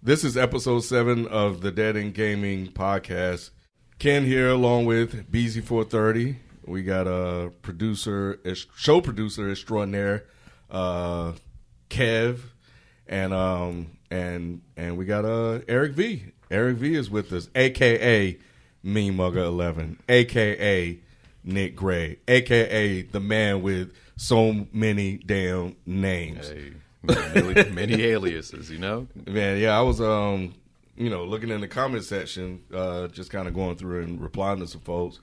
This is episode seven of the Dead End Gaming podcast. Ken here, along with BZ430. We got a producer, show producer extraordinaire, uh, Kev, and um, and and we got uh, Eric V. Eric V is with us, aka Mean Mugger Eleven, aka Nick Gray, aka the man with so many damn names. Hey, many, many aliases, you know. Man, yeah, I was um, you know, looking in the comment section, uh, just kind of going through and replying to some folks,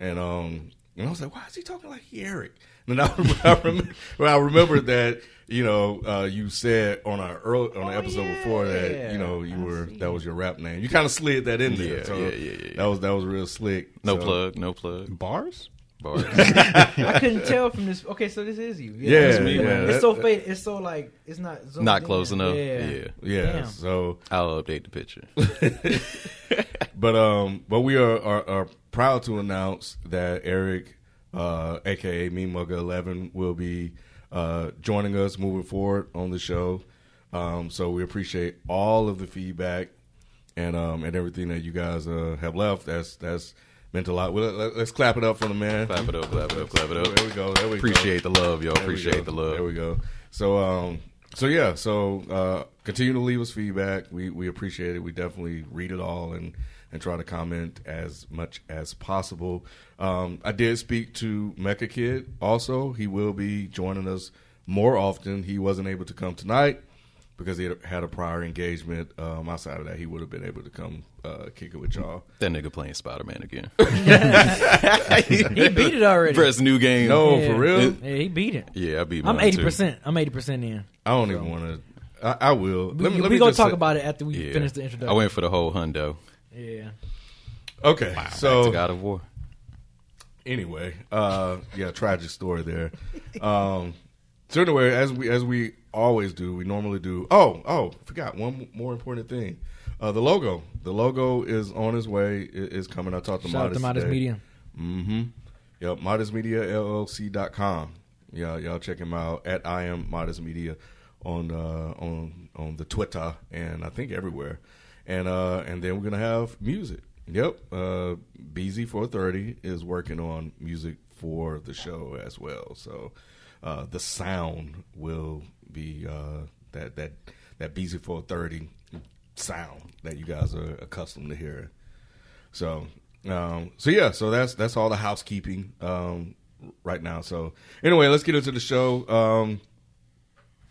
and um, and I was like, why is he talking like he Eric? And then I, I, remember, well, I remembered that you know uh, you said on our early on the episode before that you know you were that was your rap name. You kind of slid that in there. Yeah, so yeah, yeah, yeah. That was that was real slick. No So- plug, no plug. Bars? Bars. I couldn't tell from this. Okay, so this is you. Yeah, that's me. yeah, It's that- so fade. It's so like it's not zoomed Not in. close enough. Yeah. Yeah. Yeah. So I'll update the picture. But um, but we are, are are proud to announce that Eric, uh, aka Me Mugger Eleven, will be uh, joining us moving forward on the show. Um, so we appreciate all of the feedback and um and everything that you guys uh, have left. That's that's meant a lot. Well, let, us clap it up for the man. Clap it up, clap it up, clap it up. There we go. There we go. Appreciate the love, yo. There we Appreciate the love. There we go. So um so yeah, so uh continue to leave us feedback. We we appreciate it. We definitely read it all and and try to comment as much as possible. Um I did speak to Mecha Kid also. He will be joining us more often. He wasn't able to come tonight because he had- had a prior engagement. Um outside of that he would have been able to come uh kick it with y'all. That nigga playing Spider Man again. He beat it already. Press new game. No, Yeah. for real? Yeah, he beat it. Yeah, I beat it. I'm eighty percent. I'm eighty percent in. I don't even want to I, I will. We, Let me, let we me gonna talk say- about it after we Yeah. finish the introduction. I went for the whole hundo. Yeah. Okay. Back so to God of War. anyway, uh, yeah, tragic story there. Um, so anyway, as we as we always do, we normally do. Oh, oh, forgot one more important thing. Uh, the logo. The logo is on its way. It is coming. I talked to Shout out to Modest today. Media. Mm-hmm. Yep, modestmediallc.com. Yeah, y'all check him out at I am Modest Media on uh, on on the Twitter and I think everywhere. And uh, and then we're gonna have music. Yep, uh, BZ430 is working on music for the show as well. So uh, the sound will be uh, that that that BZ430 sound that you guys are accustomed to hearing. So, um, so yeah, so that's that's all the housekeeping um, right now. So, anyway, let's get into the show. Um,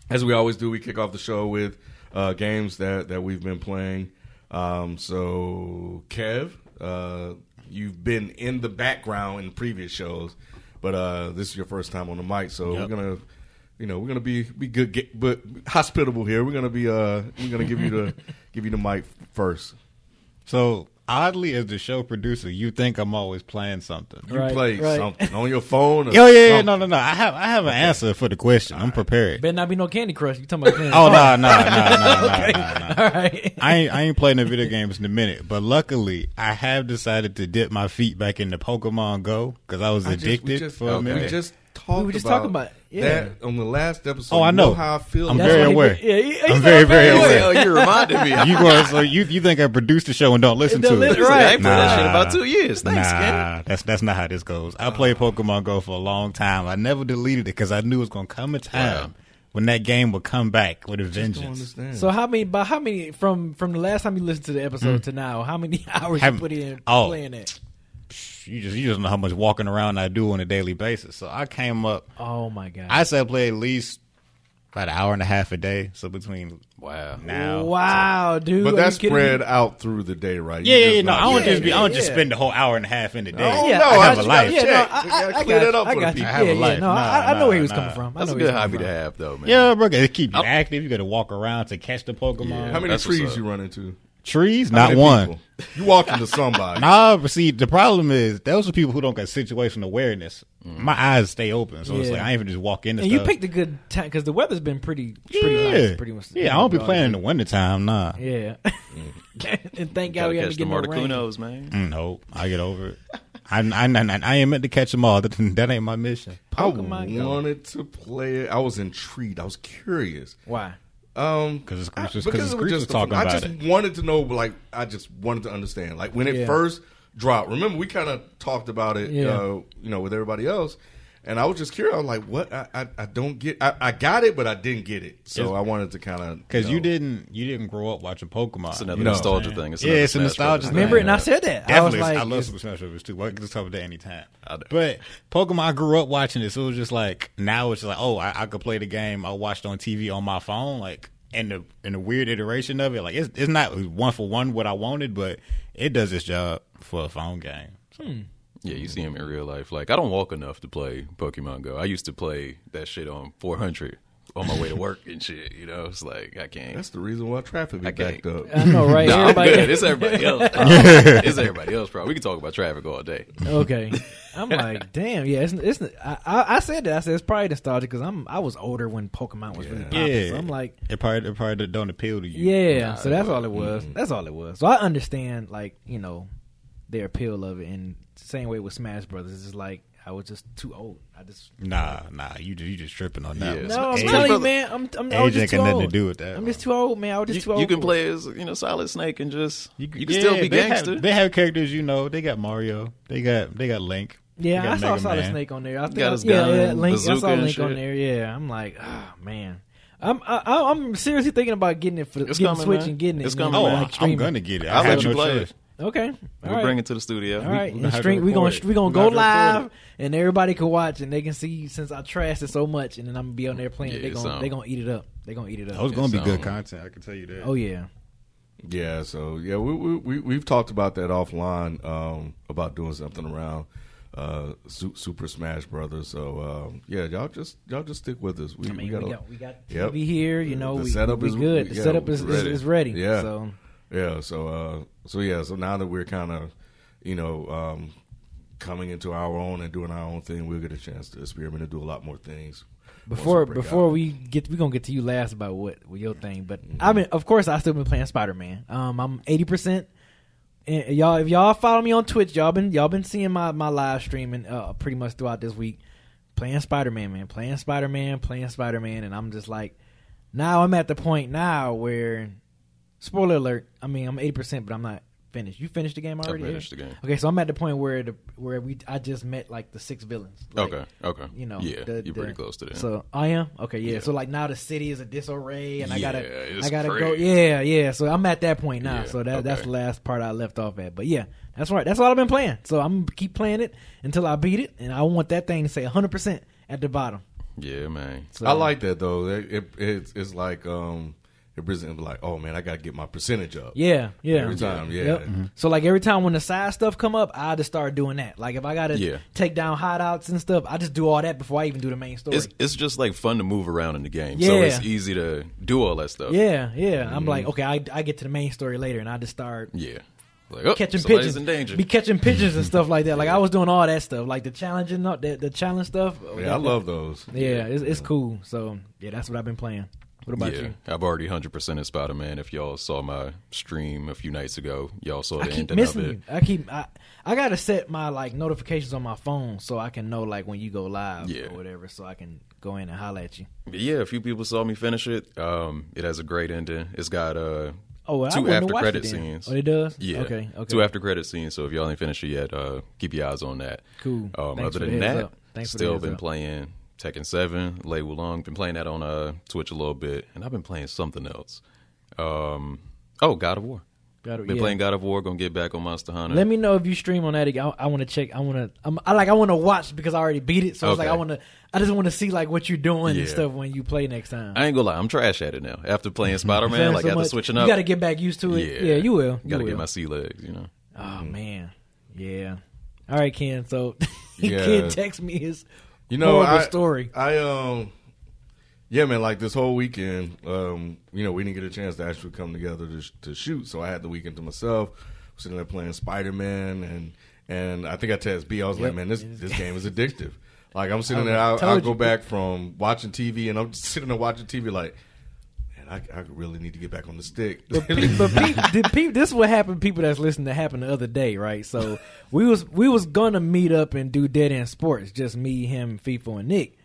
as we always do, we kick off the show with uh, games that that we've been playing. Um, so, Kev, uh, you've been in the background in previous shows, but uh, this is your first time on the mic, so we're gonna. You know, we're gonna be be good, get, but hospitable here. We're gonna be uh, we're gonna give you the give you the mic first. So oddly, as the show producer, you think I'm always playing something. You Right, play right. something on your phone. Or Oh yeah, yeah, something. no, no, no. I have, I have an answer for the question. I'm prepared. Better not be no Candy Crush. You talking about? Candy Oh no, no, no, no, no, no, no. All right. I ain't, I ain't playing the video games in a minute, but luckily I have decided to dip my feet back into Pokemon Go because I was I just- addicted just, for a we minute. just talked. We were just about talking about it. Yeah. that on the last episode. Oh, I You know. how I feel. I'm about very why aware. Yeah, he- he's I'm not very, very aware. aware. Well, you reminded me. you go, so you you think I produced the show and don't listen Don't to listen- it? right. I ain't played that shit Nah. about two years. Thanks, Ken. nah, that's that's not how this goes. I played Pokemon Go for a long time. I never deleted it because I knew it was gonna come a time Wow. when that game would come back with a Don't vengeance. understand. So how many? But how many from from the last time you listened to the episode mm. to now? How many hours Have- you put in oh. playing it? You just you just know how much walking around I do on a daily basis. So I came up. Oh my god! I said I play at least about an hour and a half a day. So between Wow. now, Wow, dude. But that's you kidding me? spread out through the day, right? Yeah, yeah, yeah, no, I don't Yeah, just be, I don't yeah, just spend the whole hour and a half in the day. Oh, Yeah, no, I I got just you. gotta Yeah, no. I, I, gotta I clear got that up. I for the people. I have Yeah, a yeah. life. No, Nah, I, I know where he was coming from. I That's know a good hobby to have, though, man. Yeah, bro, it keep you oh. active. You got to walk around to catch the Pokemon. How many trees you run into? Trees, not one. People? You walk into somebody. Nah, but see, the problem is those are people who don't got situational awareness. My eyes stay open, so it's Yeah. like I ain't even just walk into And you stuff. picked a good time because the weather's been pretty, pretty yeah, nice. Pretty much. yeah. I don't be playing in the wintertime, nah. Yeah. and thank God Gotta we haven't catch the getting no rain. Marticunos, man. Mm, Nope, I get over it. I, I, I, I ain't meant to catch them all. That, that ain't my mission. Pokemon I Go. wanted to play it. I was intrigued. I was curious. Why? Um, 'Cause it's- I- it's just- 'cause because it's it was Grease just was the- talking I just it. wanted to know, like, I just wanted to understand, like, when it Yeah. first dropped. Remember, we kind of talked about it, Yeah. uh, you know, with everybody else, and I was just curious. I was like, what? I, I, I don't get. I, I got it, but I didn't get it. So It's- I wanted to kind of Because you, know. didn't, you didn't grow up watching Pokemon. It's another You know nostalgia what I'm thing. It's Yeah, another it's a nostalgia Brothers thing. Remember it? And I said that. I was Definitely, like, I, love it's- Super Smash Bros. too. I can just talk about that anytime. I. But Pokemon, I grew up watching this. So it was just like now it's like, oh, I, I could play the game I watched on TV on my phone, like in the in the weird iteration of it. Like it's it's not one for one what I wanted, but it does its job for a phone game. So, hmm. Yeah, you see him in real life. Like I don't walk enough to play Pokemon Go. I used to play that shit on 400 on my way to work and shit. You know, it's like I can't. That's the reason why traffic be I backed up. I know, right? Nah, I'm Everybody- good. It's everybody else. it's everybody else, bro. We can talk about traffic all day. Okay, I'm like, damn, yeah. It's, it's I, I I said that. I said it's probably nostalgic because I'm I was older when Pokemon was really popping. yeah, So I'm like, it probably it probably don't appeal to you. yeah. Nah, so that's all it was. Mm-hmm. That's all it was. So I understand, like you know, their appeal of it. And same way with Smash Brothers, it's just like I was just too old. I just Nah, nah, you just you just tripping on that. Yeah, no. I'm Age- telling you, man. I'm I'm I was Age just ain't too got nothing old. to do with that. I'm just too old, man. I was just You, too old. you can play as you know Solid Snake and just you, can yeah, still be they gangster. Have, they have characters, you know. They got Mario. They got they got Link. Yeah, They I saw Mega Solid Man. Snake on there. I think, Got his yeah, gun, yeah, Link. I saw and Link on there. Yeah, I'm like, oh man, I'm I, I- I'm seriously thinking about getting it for the It's getting coming, Switch man. and getting it. It's you know, coming, Oh, like I'm streaming. gonna get it. I'll I have let no you play choice. it. Okay, all We'll right. bring it to the studio. All right, we and have to stream, we gonna record it. we gonna We go have to live, and everybody can watch, and they can see since I trashed it so much, and then I'm gonna be on there playing. Yeah, they gonna so- they gonna eat it up. They gonna eat it That up. was gonna be It's, good content. I can tell you that. Oh yeah, Yeah, so yeah, we we, we we've talked about that offline um, about doing something around uh, Super Smash Brothers. So um, yeah, y'all just y'all just stick with us. We, I mean, we gotta- got we got Yep. TV here. You know, The we, setup we is- good. The yeah, setup is, is ready. is ready. Yeah. So Yeah, so uh so yeah, so now that we're kind of, you know, um coming into our own and doing our own thing, we'll get a chance to experiment and do a lot more things. before we before out. we get we gonna get to you last about what, what your thing, but I mean, of course, I still been playing Spider Man. Um, I'm eighty percent. Y'all, if y'all follow me on Twitch, y'all been y'all been seeing my my live streaming uh, pretty much throughout this week, playing Spider Man, man, playing Spider Man, playing Spider Man, and I'm just like, now I'm at the point now where, spoiler alert. I mean, I'm eighty percent, but I'm not finished. You finished the game already? I already? finished the game. Okay, so I'm at the point where the where we I just met like the six villains. Like, Okay, okay. you know, yeah, the- you're the- pretty close to that. So I am okay. Yeah. Yeah. So like now the city is a disarray, and I Yeah, gotta, it's I gotta go. Yeah, yeah. So I'm at that point now. Yeah, so that that's the last part I left off at. But yeah, that's right. That's all I've been playing. So I'm gonna keep playing it until I beat it, and I want that thing to say 100 percent at the bottom. yeah, man. So, I like that though. It, it it's, it's like um it presents like, oh man, I got to get my percentage up. Yeah, yeah. Every time, yeah. Yep. So like every time when the side stuff come up, I just start doing that. Like if I gotta Yeah. take down hideouts and stuff, I just do all that before I even do the main story. It's it's just like fun to move around in the game. So it's easy to do all that stuff. yeah, yeah. I'm Mm-hmm. like, okay, I I get to the main story later, and I just start Yeah. Like oh, catching somebody's pigeons, in danger. be catching pigeons and stuff like that. Like I was doing all that stuff, like the challenging, the, the challenge stuff. Yeah, I love those. Yeah, it's, it's cool. So yeah, that's what I've been playing. What about yeah, you? I've already hundred percent in Spider Man. If y'all saw my stream a few nights ago, y'all saw I the keep ending of it. you. I keep I I gotta set my like notifications on my phone so I can know like when you go live Yeah. or whatever, so I can go in and holler at you. But yeah, a few people saw me finish it. Um, it has a great ending. It's got uh, Oh, well, two after credit scenes. Oh, it does. Yeah. Okay. Okay. Two after credit scenes. So if y'all ain't finished it yet, uh, keep your eyes on that. Cool. Um, Thanks other than that, still been up. playing Tekken Seven, Lei Wulong. Been playing that on uh, Twitch a little bit, and I've been playing something else. Um, oh, God of War. God, Been yeah. playing God of War. Gonna get back on Monster Hunter. Let me know if you stream on that. again. I, I want to check. I want to. I'm, like. I want to watch because I already beat it. So it's like I want to. I just want to see like what you're doing and stuff when you play next time. I ain't gonna lie. I'm trash at it now. After playing Spider Man, like so after much, switching up, you got to get back used to it. Yeah, yeah you will. You Got to will. get my sea legs. You know. Oh man, yeah. All right, Ken. So Yeah. Ken text me his You know, horrible I, story. I um, yeah, man. Like this whole weekend, um, you know, we didn't get a chance to actually come together to, sh- to shoot, so I had the weekend to myself. Sitting there playing Spider Man, and and I think I texted B. I was Yep. like, man, this this game is addictive. Like I'm sitting there, I'll, I'll go back from watching TV, and I'm just sitting there watching TV, like, I, I really need to get back on the stick. But, pe- but pe- pe- this is what happened. People that's listening to happened the other day, right? So we was we was gonna meet up and do dead end sports, just me, him, FIFO, and Nick.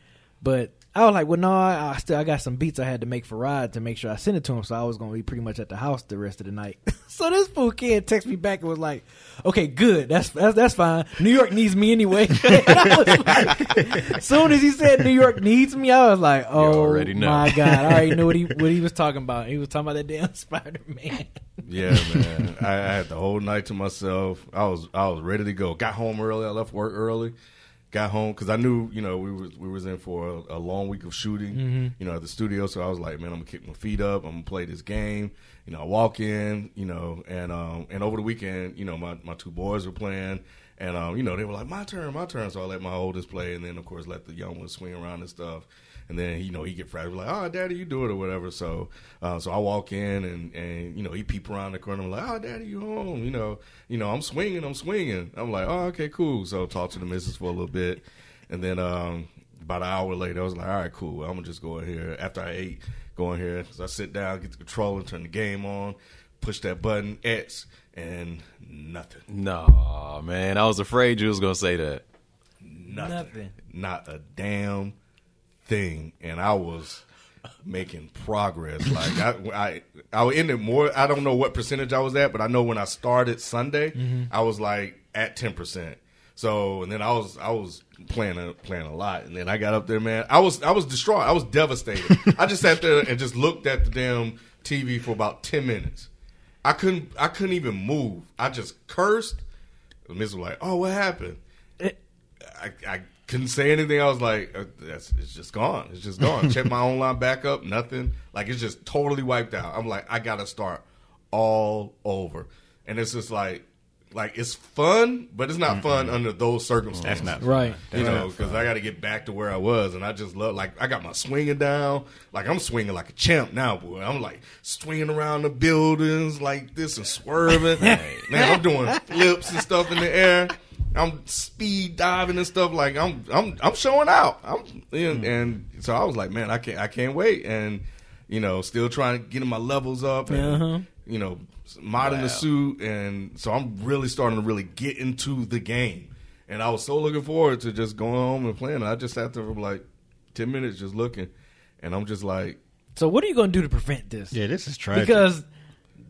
But I was like, well, no, I, I still I got some beats I had to make for Rod to make sure I sent it to him. So I was gonna be pretty much at the house the rest of the night. so this fool kid texted me back and was like, okay, good, that's that's, that's fine. New York needs me anyway. And I was like, soon as he said New York needs me, I was like, oh my god, I already knew what he what he was talking about. He was talking about that damn Spider Man. Yeah, man. I, I had the whole night to myself. I was I was ready to go. Got home early. I left work early. Got home because I knew you know we was we was in for a, a long week of shooting. You know at the studio, so I was like, man, I'm gonna kick my feet up. I'm gonna play this game. You know, I walk in. You know, and um and over the weekend, you know, my my two boys were playing. And um, you know, they were like, "My turn, my turn." So I let my oldest play, and then of course let the young one swing around and stuff. And then you know he get frustrated like, "Oh, daddy, you do it or whatever." So, uh, so I walk in and and you know he peep around the corner. I'm like, "Oh, daddy, you home?" You know, you know I'm swinging, I'm swinging. I'm like, "Oh, okay, cool." So talk to the missus for a little bit, and then um, about an hour later, I was like, "All right, cool. I'm gonna just go in here after I ate, go in here." So I sit down, get the controller, turn the game on, push that button X, and nothing, No, man. I was afraid you was gonna say that. nothing, Nothing. not a damn thing, and I was making progress. Like I, I, I was in it more. I don't know what percentage I was at, but I know when I started Sunday, I was like at ten percent. So and then I was I was playing a, playing a lot, and then I got up there, man. I was I was distraught. I was devastated. I just sat there and just looked at the damn TV for about ten minutes. I couldn't I couldn't even move. I just cursed. The miss was like, "Oh, what happened?" Eh. I, I couldn't say anything. I was like, uh, that's, it's just gone. It's just gone. Check my online backup, nothing. Like it's just totally wiped out. I'm like, I gotta start all over. And it's just like, like it's fun, but it's not fun under those circumstances. That's not Right. You know, because I got to get back to where I was, and I just love like I got my swinging down, like I'm swinging like a champ now, boy. I'm like swinging around the buildings like this and swerving. Man, I'm doing flips and stuff in the air. I'm speed diving and stuff. Like I'm, I'm, I'm showing out. I'm, and, and so I was like, man, I can't, I can't wait. And you know, still trying to get my levels up, and Uh-huh. you know, modding the suit, and so I'm really starting to really get into the game. And I was so looking forward to just going home and playing. I just sat there for like ten minutes just looking, and I'm just like, So what are you going to do to prevent this? Yeah, this is tragic. because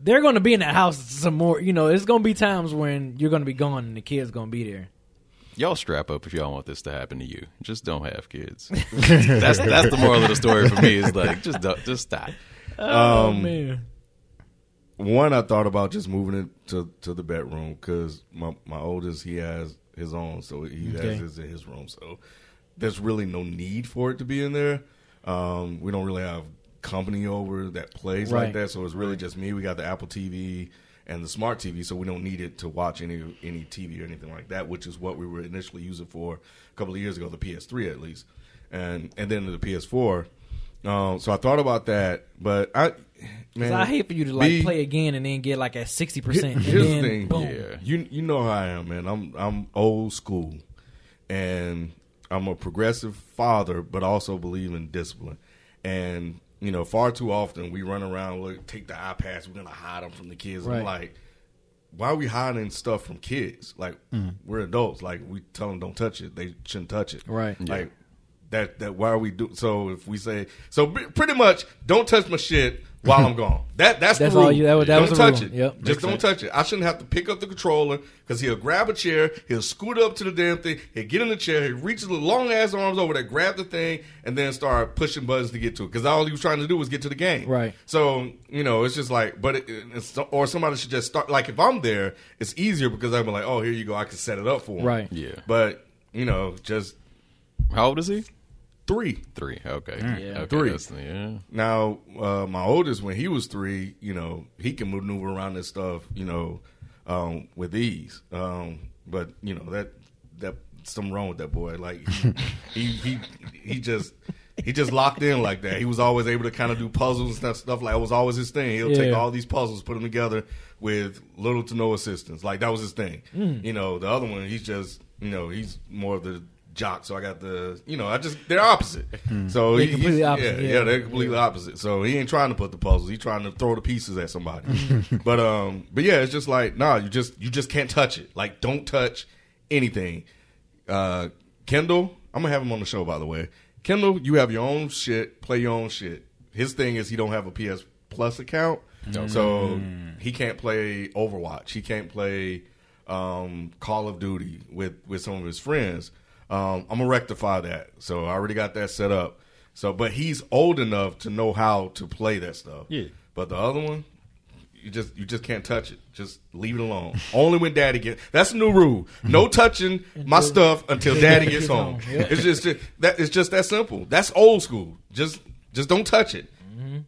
they're going to be in that house some more. You know, it's going to be times when you're going to be gone and the kid's going to be there. Y'all strap up if y'all want this to happen to you. Just don't have kids. that's that's the moral of the story for me. Is like just don't, just stop. Oh Um, man, one I thought about just moving it to to the bedroom because my my oldest he has his own, so he Okay. has his in his room. So there's really no need for it to be in there. Um, we don't really have company over that plays Right. like that, so it's really just me. We got the Apple TV and the smart TV, so we don't need it to watch any any TV or anything like that, which is what we were initially using for a couple of years ago, the PS3 at least, and and then the PS4. Um, so I thought about that, but I man, I hate for you to like B- play again and then get like at sixty percent. Here's and then, the thing, boom. Yeah. You you know how I am, man. I'm I'm old school, and I'm a progressive father, but also believe in discipline. And you know, far too often we run around, look, take the iPads, we're gonna hide them from the kids. Right. I'm like, why are we hiding stuff from kids? Like mm. we're adults. Like we tell them don't touch it, they shouldn't touch it. Right. Like that. That why are we do? So if we say so, pretty much don't touch my shit, while I'm gone. That that's, That's the rule. all you- that that don't was touch rule. it. Yep. Just don't touch it. I shouldn't have to pick up the controller because he'll grab a chair, he'll scoot up to the damn thing, he'll get in the chair, he reaches the long ass arms over there, grab the thing, and then start pushing buttons to get to it. Because all he was trying to do was get to the game. Right. So you know, it's just like, but it, it's, or somebody should just start. Like if I'm there, it's easier because I'm like, oh, here you go, I can set it up for him. Right. Yeah. But you know, just How old is he? Three. Three. Okay. Yeah. Okay, Three. that's- Yeah. Now, uh, my oldest, when he was three, you know, he can maneuver around this stuff, you know, um, with ease. Um, but you know that that something wrong with that boy. Like he he he just he just locked in like that. He was always able to kind of do puzzles and stuff. Stuff like it was always his thing. He'll take all these puzzles, put them together with little to no assistance. Like that was his thing. Mm. You know, the other one, he's just you know he's more of the jock. So I got the you know I just they're opposite. So They're he- completely opposite, Yeah, yeah. yeah, they're completely opposite. So he ain't trying to put the puzzles. He's trying to throw the pieces at somebody. but um, but yeah, it's just like nah, you just you just can't touch it. Like don't touch anything. Uh, Kendall, I'm gonna have him on the show by the way. Kendall, you have your own shit. Play your own shit. His thing is he don't have a PS Plus account, so he can't play Overwatch. He can't play um, Call of Duty with with some of his friends. Um, I'm gonna rectify that. So I already got that set up. So, but he's old enough to know how to play that stuff. Yeah. But the other one, you just you just can't touch it. Just leave it alone. Only when daddy gets. That's a new rule. No touching my stuff until daddy gets home. It's just that. It's just that simple. That's old school. Just just don't touch it.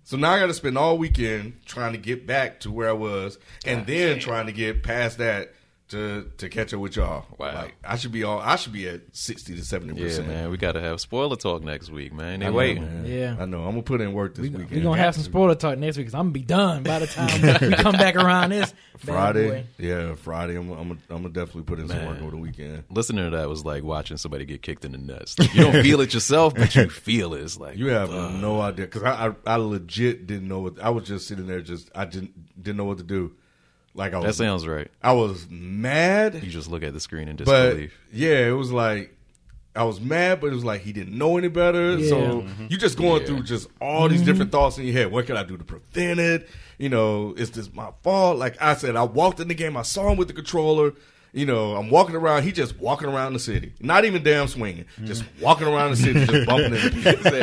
So now I got to spend all weekend trying to get back to where I was, and then trying to get past that to to catch up with y'all. Wow. Like I should be all. I should be at sixty to seventy Yeah, percent. man. We got to have spoiler talk next week, man. They I waiting. man. Yeah. I know. I'm gonna put in work this weekend. We're gonna have some spoiler talk next week because I'm gonna be done by the time we come back around this Friday. boy. Yeah, Friday. I'm. I'm. I'm gonna definitely put in some work over the weekend. Listening to that was like watching somebody get kicked in the nuts. Like, you don't feel it yourself, but you feel it. It's like You have no idea because I, I I legit didn't know what I was just sitting there just I didn't didn't know what to do. Like I that sounds right. I was mad, You just look at the screen in but disbelief. yeah, it was like I was mad, but it was like he didn't know any better. Yeah. So mm-hmm. you just going Yeah. through just all these mm-hmm. different thoughts in your head. What can I do to prevent it? You know, is this my fault? Like I said, I walked in the game. I saw him with the controller. You know, I'm walking around. He just walking around the city, not even damn swinging, just walking around the city, just bumping into people.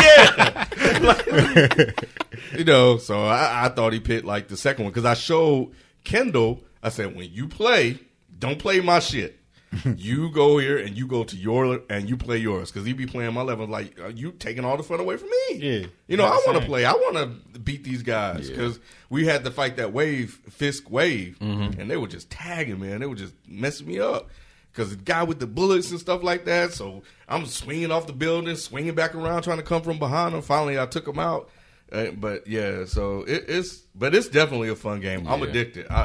yeah, Like, you know. So I, I thought he picked like the second one because I showed Kendall. I said, when you play, don't play my shit. you go here and you go to your and you play yours because he be playing my level. Like are you taking all the fun away from me? Yeah. you know I want to play. I want to beat these guys because we had to fight that wave Fisk wave, and they were just tagging man. They were just messing me up because the guy with the bullets and stuff like that. So I'm swinging off the building, swinging back around, trying to come from behind him. Finally, I took him out. Uh, but yeah, so it, it's but it's definitely a fun game. I'm Yeah. addicted. I,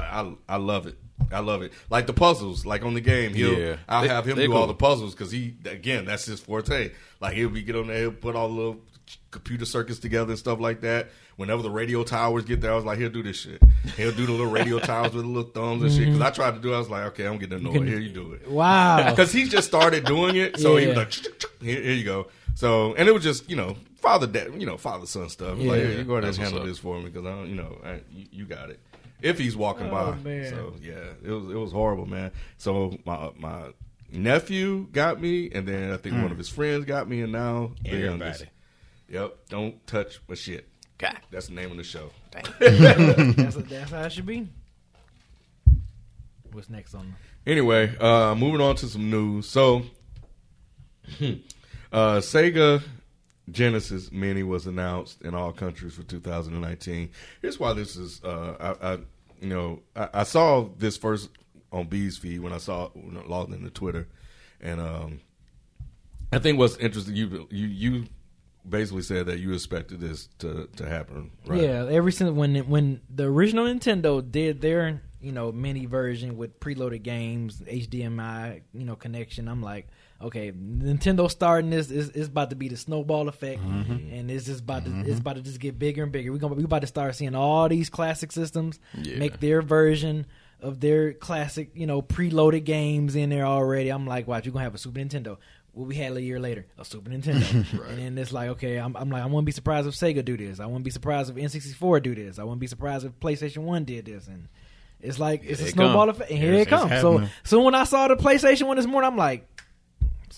I I love it. I love it. Like the puzzles, like on the game, he'll Yeah. I'll They- have him they do all the puzzles because he again that's his forte. Like he'll be get on there, he'll put all the little computer circuits together and stuff like that. Whenever the radio towers get there, I was like, he'll do this shit. He'll do the little radio towers with the little thumbs and shit. Because I tried to do, it. I was like, okay, I'm getting annoyed. Here you do it. Wow. Because he just started doing it, so he was like, here, here you go. So and it was just you know father dad you know father son stuff. Like Yeah. here, you go ahead and That's what's handle up. this for me because I don't you know I, you, you got it. If he's walking Oh, by, man. so yeah, it was it was horrible, man. So my my nephew got me, and then I think one of his friends got me, and now the Everybody. youngest. Yep, don't touch my shit. God. That's the name of the show. that's, that's how it should be. What's next on? Anyway, uh, moving on to some news. So, uh, Sega Genesis Mini was announced in all countries for 2019. Here's why this is. Uh, I, I, you know, I, I saw this first on B's feed when I saw when I logged into Twitter, and um, I think what's interesting. You you you basically said that you expected this to to happen. Right? Yeah, ever since when when the original Nintendo did their you know mini version with preloaded games, HDMI you know connection, I'm like, okay, Nintendo starting this is is about to be the snowball effect, mm-hmm. and it's just about to it's mm-hmm. about to just get bigger and bigger. We gonna we about to start seeing all these classic systems Yeah. make their version of their classic you know preloaded games in there already. I'm like, watch, you're gonna have a Super Nintendo. what we had a year later, a Super Nintendo. And then it's like, okay, I'm, I'm like, I wouldn't be surprised if Sega do this. I wouldn't be surprised if N64 do this. I wouldn't be surprised if PlayStation One did this. And it's like it's Here a it snowball come. effect. And here It's- it comes. So so when I saw the PlayStation One this morning, I'm like,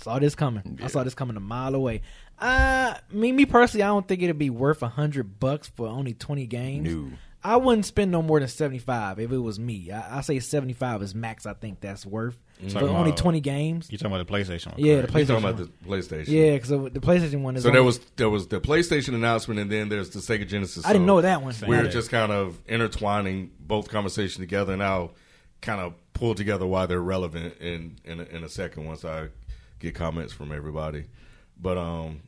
saw this coming. I saw this coming a mile away. Uh, me me personally, I don't think it'd be worth a hundred bucks for only twenty games. No. I wouldn't spend no more than seventy five if it was me. I, I say seventy five is max. I think that's worth for Talking only about- twenty games. You talking about the PlayStation? One, Yeah, the correct? You're PlayStation. talking about one. the PlayStation. Yeah, because the PlayStation one is. So there was there was the PlayStation announcement, and then there's the Sega Genesis. I didn't So know that one. We were Yeah. just kind of intertwining both conversation together, and I'll kind of pull together why they're relevant in in a, in a second once I get comments from everybody. But um,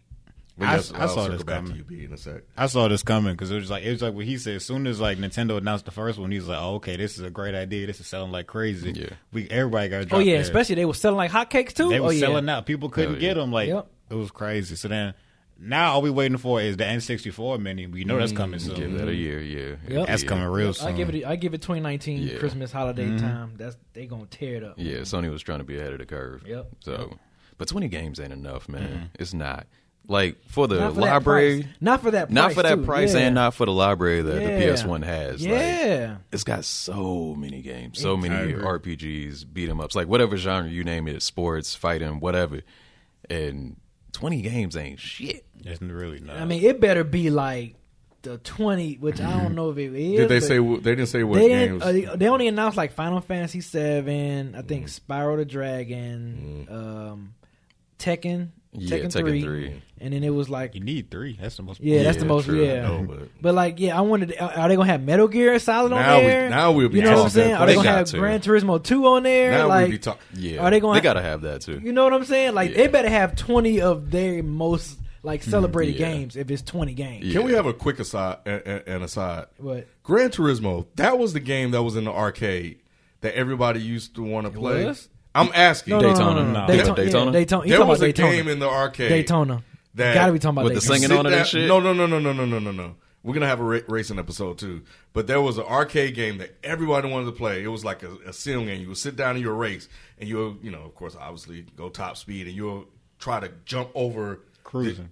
I- yes, I I'll saw this back coming. to you, B, in a sec. I saw this coming because it was like it was like what he said. As soon as like Nintendo announced the first one, he was like, "Oh, okay, this is a great idea. This is selling like crazy. Yeah. we everybody got." Oh yeah, their- especially they were selling like hotcakes too. they oh were yeah. selling out. People couldn't Hell get them. Like Yep. it was crazy. So then now all we waiting for is the N64 mini. We know that's coming soon. Give that a year, yeah. Yep. That's yeah. coming real I soon. give it. I give it 2019 Yeah. Christmas holiday time. That's they gonna tear it up. Yeah, Sony was trying to be ahead of the curve. Yep. So, but 20 games ain't enough, man. It's not. Like for the Not for library. Not for that. Price not for that too. price, Yeah. and not for the library that Yeah. the PS1 has. Like, Yeah. it's got so many games, so many I agree. RPGs, beat 'em ups, like whatever genre you name it, sports, fighting, whatever. And 20 games ain't shit. It's really not. I mean, it better be like the 20, which I don't know if it is. Did they say they didn't say what they games? didn't, uh, they only announced like Final Fantasy Seven, I Mm. think Spyro the Dragon, um, Tekken, Yeah, Tekken, Tekken 3, 3. and then it was like you need three. That's the most. Yeah, that's the most. true, yeah, know, but- but like, yeah, I wanted. Are are they gonna have Metal Gear Solid on Now we- there? now we'll be You know what I'm saying? Are they, They gonna have to. Gran Turismo two on there? now like, we be talking. Yeah, Are they gonna- They gotta have that too. you know what I'm saying? Like, Yeah. they better have 20 of their most like mm, celebrated yeah. games if it's 20 games. Yeah. Can we have a quick aside and, and aside? But Gran Turismo, that was the game that was in the arcade that everybody used to want to play. was? I'm asking. no, no, no, Daytona. no, no, No. Daytona, Daytona? Yeah, Daytona. There was a Daytona? game in the arcade. Daytona. that- Gotta be talking about With the singing on it and shit? No, no, no, no, no, no, no, no, no. We're gonna have a ra- racing episode too. But there was an arcade game that everybody wanted to play. It was like a, a sim game. You would sit down in your race, and you'll, you know, of course, obviously go top speed, and you'll try to jump over cruising.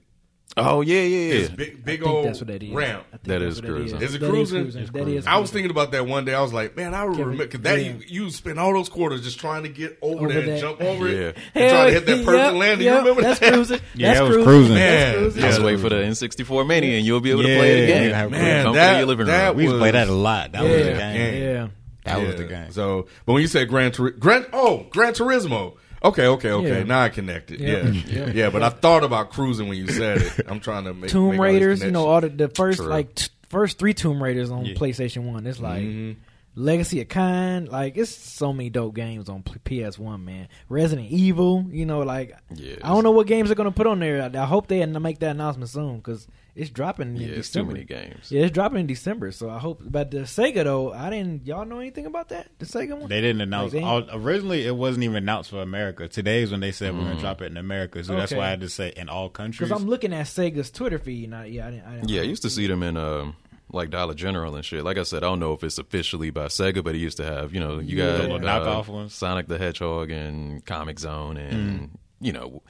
Oh yeah, yeah, this yeah. big, big old that's what that is. ramp. I think That that's cruising. Is it That cruising? That is. I was thinking about that one day. I was like, man, I remember because that yeah. you, you spend all those quarters just trying to get over, Over there and that. jump over Yeah. it and try to hit that perfect Yep, landing. yep, you remember that's that? cruising. Yeah, that's that was cruising. cruising. That's Man, cruising. Just wait for the N64 Mini, and you'll be able to play it again. yeah. Come Man, that- your living room. that We used to play that a lot. That was the game. yeah. That was the game. So, but when you say Gran Turismo, Gran, oh, Gran Turismo. Okay, okay, okay. Yeah. Now I connected. Yeah. Yeah. yeah, But I thought about cruising when you said it. I'm trying to make Tomb make Raiders, you know, all the, the first True. like t- first three Tomb Raiders on Yeah. PlayStation One. It's like Mm-hmm. Legacy of Kain. Like it's so many dope games on PS One, man. Resident Evil, you know, like Yeah, I don't know what games they're gonna put on there. I, I hope they make that announcement soon because it's dropping in Yeah, it's too many games. Yeah, it's dropping in December. So I hope. But the Sega though, I didn't. Y'all know anything about that? The Sega one? They didn't announce. Like, they all, originally, it wasn't even announced for America. Today's when they said we're gonna drop it in America. So that's why I had to say in all countries. Because I'm looking at Sega's Twitter feed. And I, yeah, I didn't. I didn't Yeah, I used to see them in um, like Dollar General and shit. Like I said, I don't know if it's officially by Sega, but it used to have, you know, you Yeah. got The uh, knockoff ones. Sonic the Hedgehog and Comix Zone Mm. and you know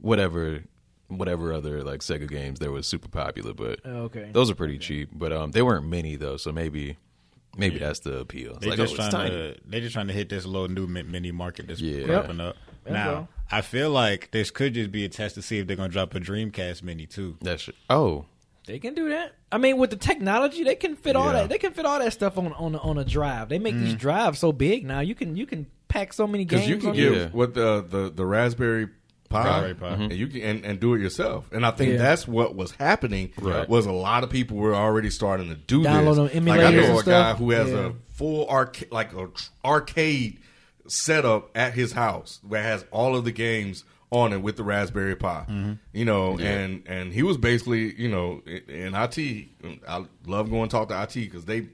whatever whatever other like Sega games that was super popular, but Oh, okay. those are pretty cheap. But um, they weren't many though, so maybe maybe that's the appeal. It's They like, just oh, trying tiny. to they just trying to hit this little new mini market that's Yeah. popping up. That's now all. I feel like this could just be a test to see if they're gonna drop a Dreamcast mini too. That shit. Oh, They can do that. I mean, with the technology, they can fit all Yeah. that. They can fit all that stuff on on on a drive. They make these Mm. drives so big now. You can you can pack so many games. You can on give there. Yeah. what the, the the Raspberry Pi, Raspberry Pi. and you can and, and do it yourself. And I think Yeah. that's what was happening. Right. Was a lot of people were already starting to do Download this. them like I know and a guy who has Yeah. a full arcade, like a tr- arcade setup at his house that has all of the games on it with the Raspberry Pi. Mm-hmm. You know, and and he was basically, you know, in IT. I love going to talk to IT because they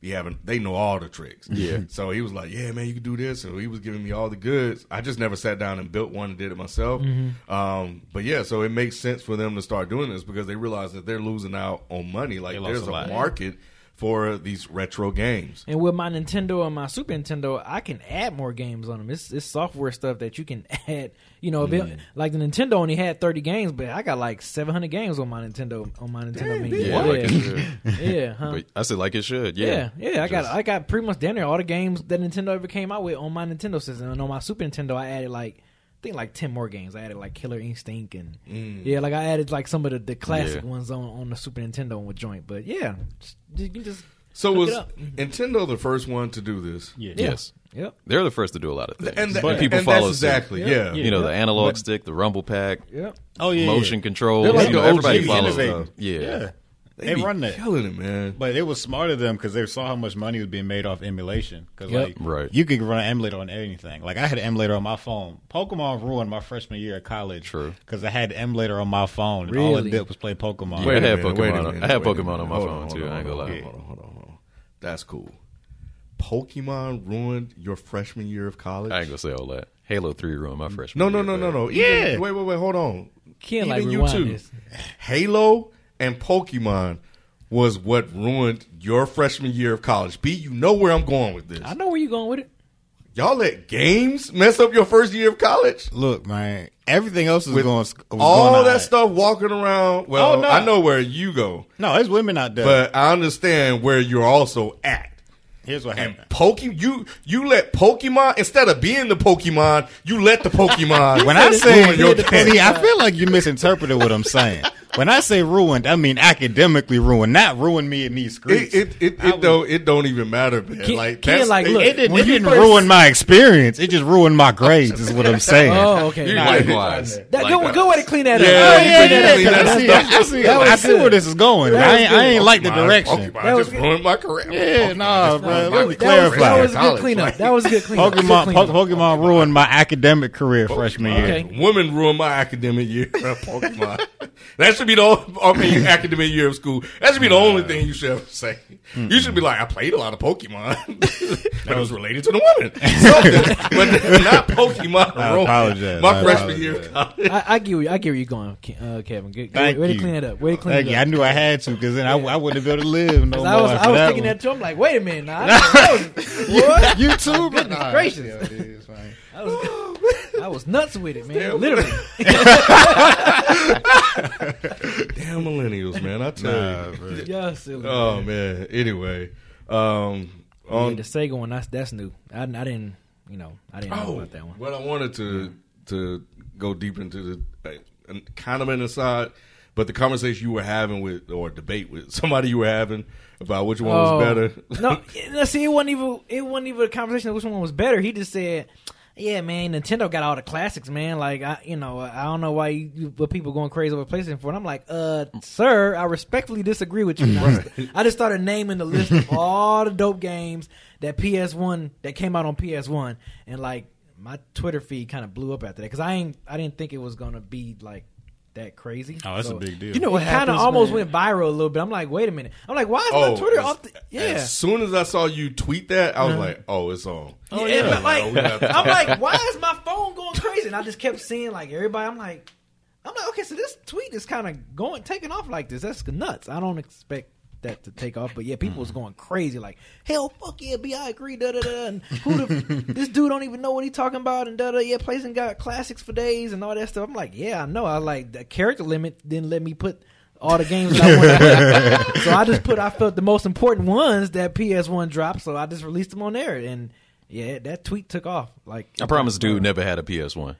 be having they know all the tricks. Yeah. So he was like, "Yeah, man, you can do this." So he was giving me all the goods. I just never sat down and built one and did it myself. Mm-hmm. Um, but yeah, so it makes sense for them to start doing this because they realize that they're losing out on money. Like there's a a, market for these retro games. And with my Nintendo and my Super Nintendo, I can add more games on them. It's, it's software stuff that you can add. You know, if Mm. it, like the Nintendo only had thirty games, but I got like seven hundred games on my Nintendo on my Nintendo Mini. Yeah, yeah, should. yeah, huh? But I said like it should. Yeah, yeah, yeah. I got I got pretty much down there all the games that Nintendo ever came out with on my Nintendo system, and on my Super Nintendo, I added like. I think like ten more games. I added like Killer Instinct and mm. yeah, like I added like some of the, the classic Yeah. ones on, on the Super Nintendo with joint. But yeah, just, you can just So was. Mm-hmm. Nintendo the first one to do this? Yeah. Yes, yep. they're the first to do a lot of things. And, th- But people and follow that's suit. exactly, Yeah. yeah. You know, the analog But- stick, the rumble pack, Yep. Oh yeah, motion control. They're like you know, everybody OGs follows. yeah. Yeah, They, they be run that. killing it, man. But it was smart of them because they saw how much money was being made off emulation. Because Yep. like, Right. you could run an emulator on anything. Like I had an emulator on my phone. Pokemon ruined my freshman year at college. True. Because I had the emulator on my phone, and all it did was play Pokemon. Wait, I a had minute, wait Pokemon on- minute, I had Pokemon on my Hold phone, hold too, I ain't gonna hold lie. Hold on, hold on, hold on. That's cool. Pokemon ruined your freshman year of college. I ain't gonna say all that. Halo Three ruined my freshman. no, no, year, no, no, but- no. Yeah. Even, wait, wait, wait. Hold on. Can't like Even you too. this. Halo and Pokemon was what ruined your freshman year of college. B, you know where I'm going with this. I know where you're going with it. Y'all let games mess up your first year of college? Look, man, everything else is With going. Was all going that alright. stuff walking around. Well, Oh, no. I know where you go, No, there's women out there. but I understand where you're also at. Here's what happened. And happened. Pokemon, you you let Pokemon instead of being the Pokemon, you let the Pokemon. When I say, ruin your day. see, I feel like you misinterpreted what I'm saying. When I say ruined, I mean academically ruined, not ruin me in these streets. it it it, it don't it don't even matter, man. Ken- like Ken, like, it- look, it didn't, it didn't first- ruin my experience. It just ruined my grades. Is what I'm saying. Oh, okay. You Nah, Likewise. that, Likewise. good, good way to clean that Yeah, up. yeah, Good way to yeah, clean that yeah, up. yeah, That's- I see, I see, that was I see good. where this is going. I ain't. I ain't like the direction. Pokemon That was just good. ruined my career. Yeah, nah, bro. Let me That was, clarify. that was a good cleanup. Like, That was a good cleanup. Good Pokemon, po- Pokemon ruined my academic career freshman year. Okay. Women ruined my academic year of Pokemon. that should be the only, I mean, academic year of school. That should be the only thing you should ever say. You should be like, I played a lot of Pokemon, but it was related to the woman. Something, but not Pokemon. I ruined apologize. My I freshman year apologize. of college. I, I get where you, I get where you're going, uh, Kevin. Good, good Thank way you. to clean it up. Way to clean Thank it you. up. I knew I had to because then I, I wouldn't be able to live no more. I was, after I was that thinking one. that too. I'm like, wait a minute. Now, I, that was, what? You too, but Goodness nah, gracious. yeah, it is, man. I was, nuts with it, man. Literally. Damn millennials, man. I tell Nah, you. bro. yeah, silly. Oh man. Anyway, um, Yeah, on the Sega one, that's that's new. I, I didn't, you know, I didn't know oh, about that one. well, I wanted to to go deep into the uh, kind of an aside, but the conversation you were having with or debate with somebody you were having about which one Oh. was better. no, no, see, it wasn't even it wasn't even a conversation of which one was better. He just said, "Yeah, man, Nintendo got all the classics, man. Like, I, you know, I don't know why you, what people going crazy over PlayStation for." And I'm like, "Uh, sir, I respectfully disagree with you." Just, I just started naming the list of all the dope games that PS1 that came out on PS1, and like my Twitter feed kind of blew up after that because I ain't I didn't think it was gonna be like. That crazy. Oh, that's a big deal. You know what Kind of almost man? went viral a little bit. I'm like, wait a minute. I'm like, why is Oh, my Twitter as- off? The, yeah. As soon as I saw you tweet that, I was uh-huh. like, "Oh, it's on." Oh yeah, yeah. but like, we have to I'm like, why is my phone going crazy? And I just kept seeing like everybody. I'm like, I'm like, okay, so this tweet is kind of going taking off like this. That's nuts. I don't expect that to take off, but yeah, people was mm-hmm. going crazy. Like, hell, fuck yeah, B, I agree. Da da da. And who the this dude don't even know what he talking about? And da da. Yeah, PlayStation got classics for days and all that stuff. I'm like, yeah, I know. I like the character limit didn't let me put. All the games that I wanted, so I just put. I felt the most important ones that PS1 dropped, so I just released them on there, and yeah, that tweet took off. Like I promise, dude never had a PS One.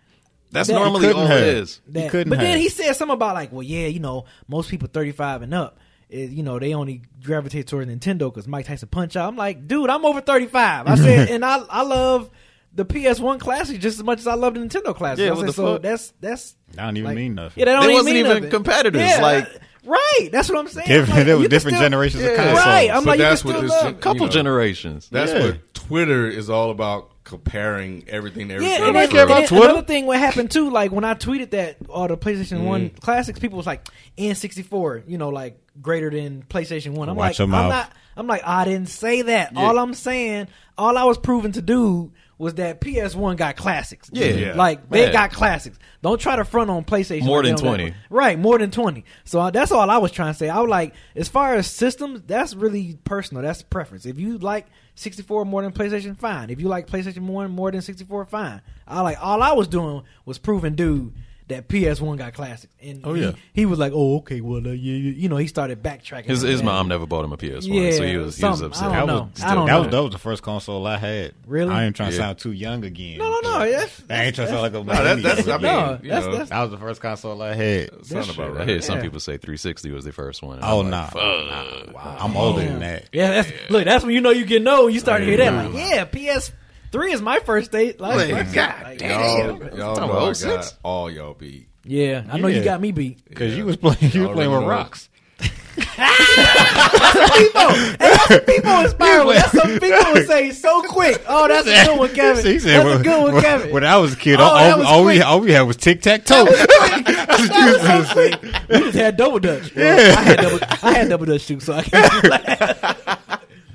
That's That- normally couldn't all have. it is. He that, couldn't but then he said something about like, well, yeah, you know, most people 35 and up, is, you know, they only gravitate toward Nintendo because Mike Tyson Punch Out. I'm like, dude, I'm over 35. I said, and I I love the PS1 classic just as much as I love the Nintendo classic. Yeah, I said, so fuck? that's that's I don't even like- mean nothing. Yeah, that don't They even wasn't mean even nothing. competitors, Yeah, like- right. That's what I'm saying. Different- I'm like, there were you can different still- generations of Yeah. consoles. Right. I'm But like, you can that's what still this love. gen- Couple You know, generations. That's Yeah. what Twitter is all about: comparing everything. to everything. Yeah, and, Nobody then, care and about Twitter. another thing what happened too, like when I tweeted that all the PlayStation One mm-hmm. classics, people was like N64, you know, like greater than PlayStation One. I'm Watch like, I'm mouth. not. I'm like, I didn't say that. All I'm saying, all I was proving to do was that PS1 got classics. Yeah. Yeah. like they Yeah. got classics. Don't try to front on PlayStation. More like than they don't got- 20. right? More than twenty. So uh, that's all I was trying to say. I was like, as far as systems, that's really personal. That's preference. If you like 64 more than PlayStation, fine. If you like PlayStation more more than 64, fine. I like all I was doing was proving dude that PS1 got classics. And Oh, he, yeah. he was like, oh okay, well uh, yeah, you you know, he started backtracking. His his mom never bought him a PS1, Yeah, so he was he was something. upset. I don't That know. was, I don't that know. was that was the first console I had. Really? I ain't trying to Yeah. sound too young again. No, no, no. That's, I ain't trying to sound like a No, that, that's I mean, No, you that's- know, that's- That was the first console I had. sound that's about true. I right. hear some Yeah. people say 360 was their first one. and Oh I'm nah, like, fuck. I'm older than that. Yeah, that's look. That's when you know you get old. You start to hear that. Like, yeah, PS three is my first date. Like, Like, God God damn. Y'all, Damn. y'all know I got all y'all beat. Yeah, I know you got me beat. Because Yeah. you was playing, you Y'all was playing with already know. rocks. People inspire. me. That's some people would say so quick. Oh, that's a good one, Kevin. He said, that's well, a good one, when- Kevin. When I was a kid, Oh, all, that all, was all we, quick. all we had was tic tac toe. That was so quick. We just had double dutch. Well, I had double. I had double dutch too, so I can't do that.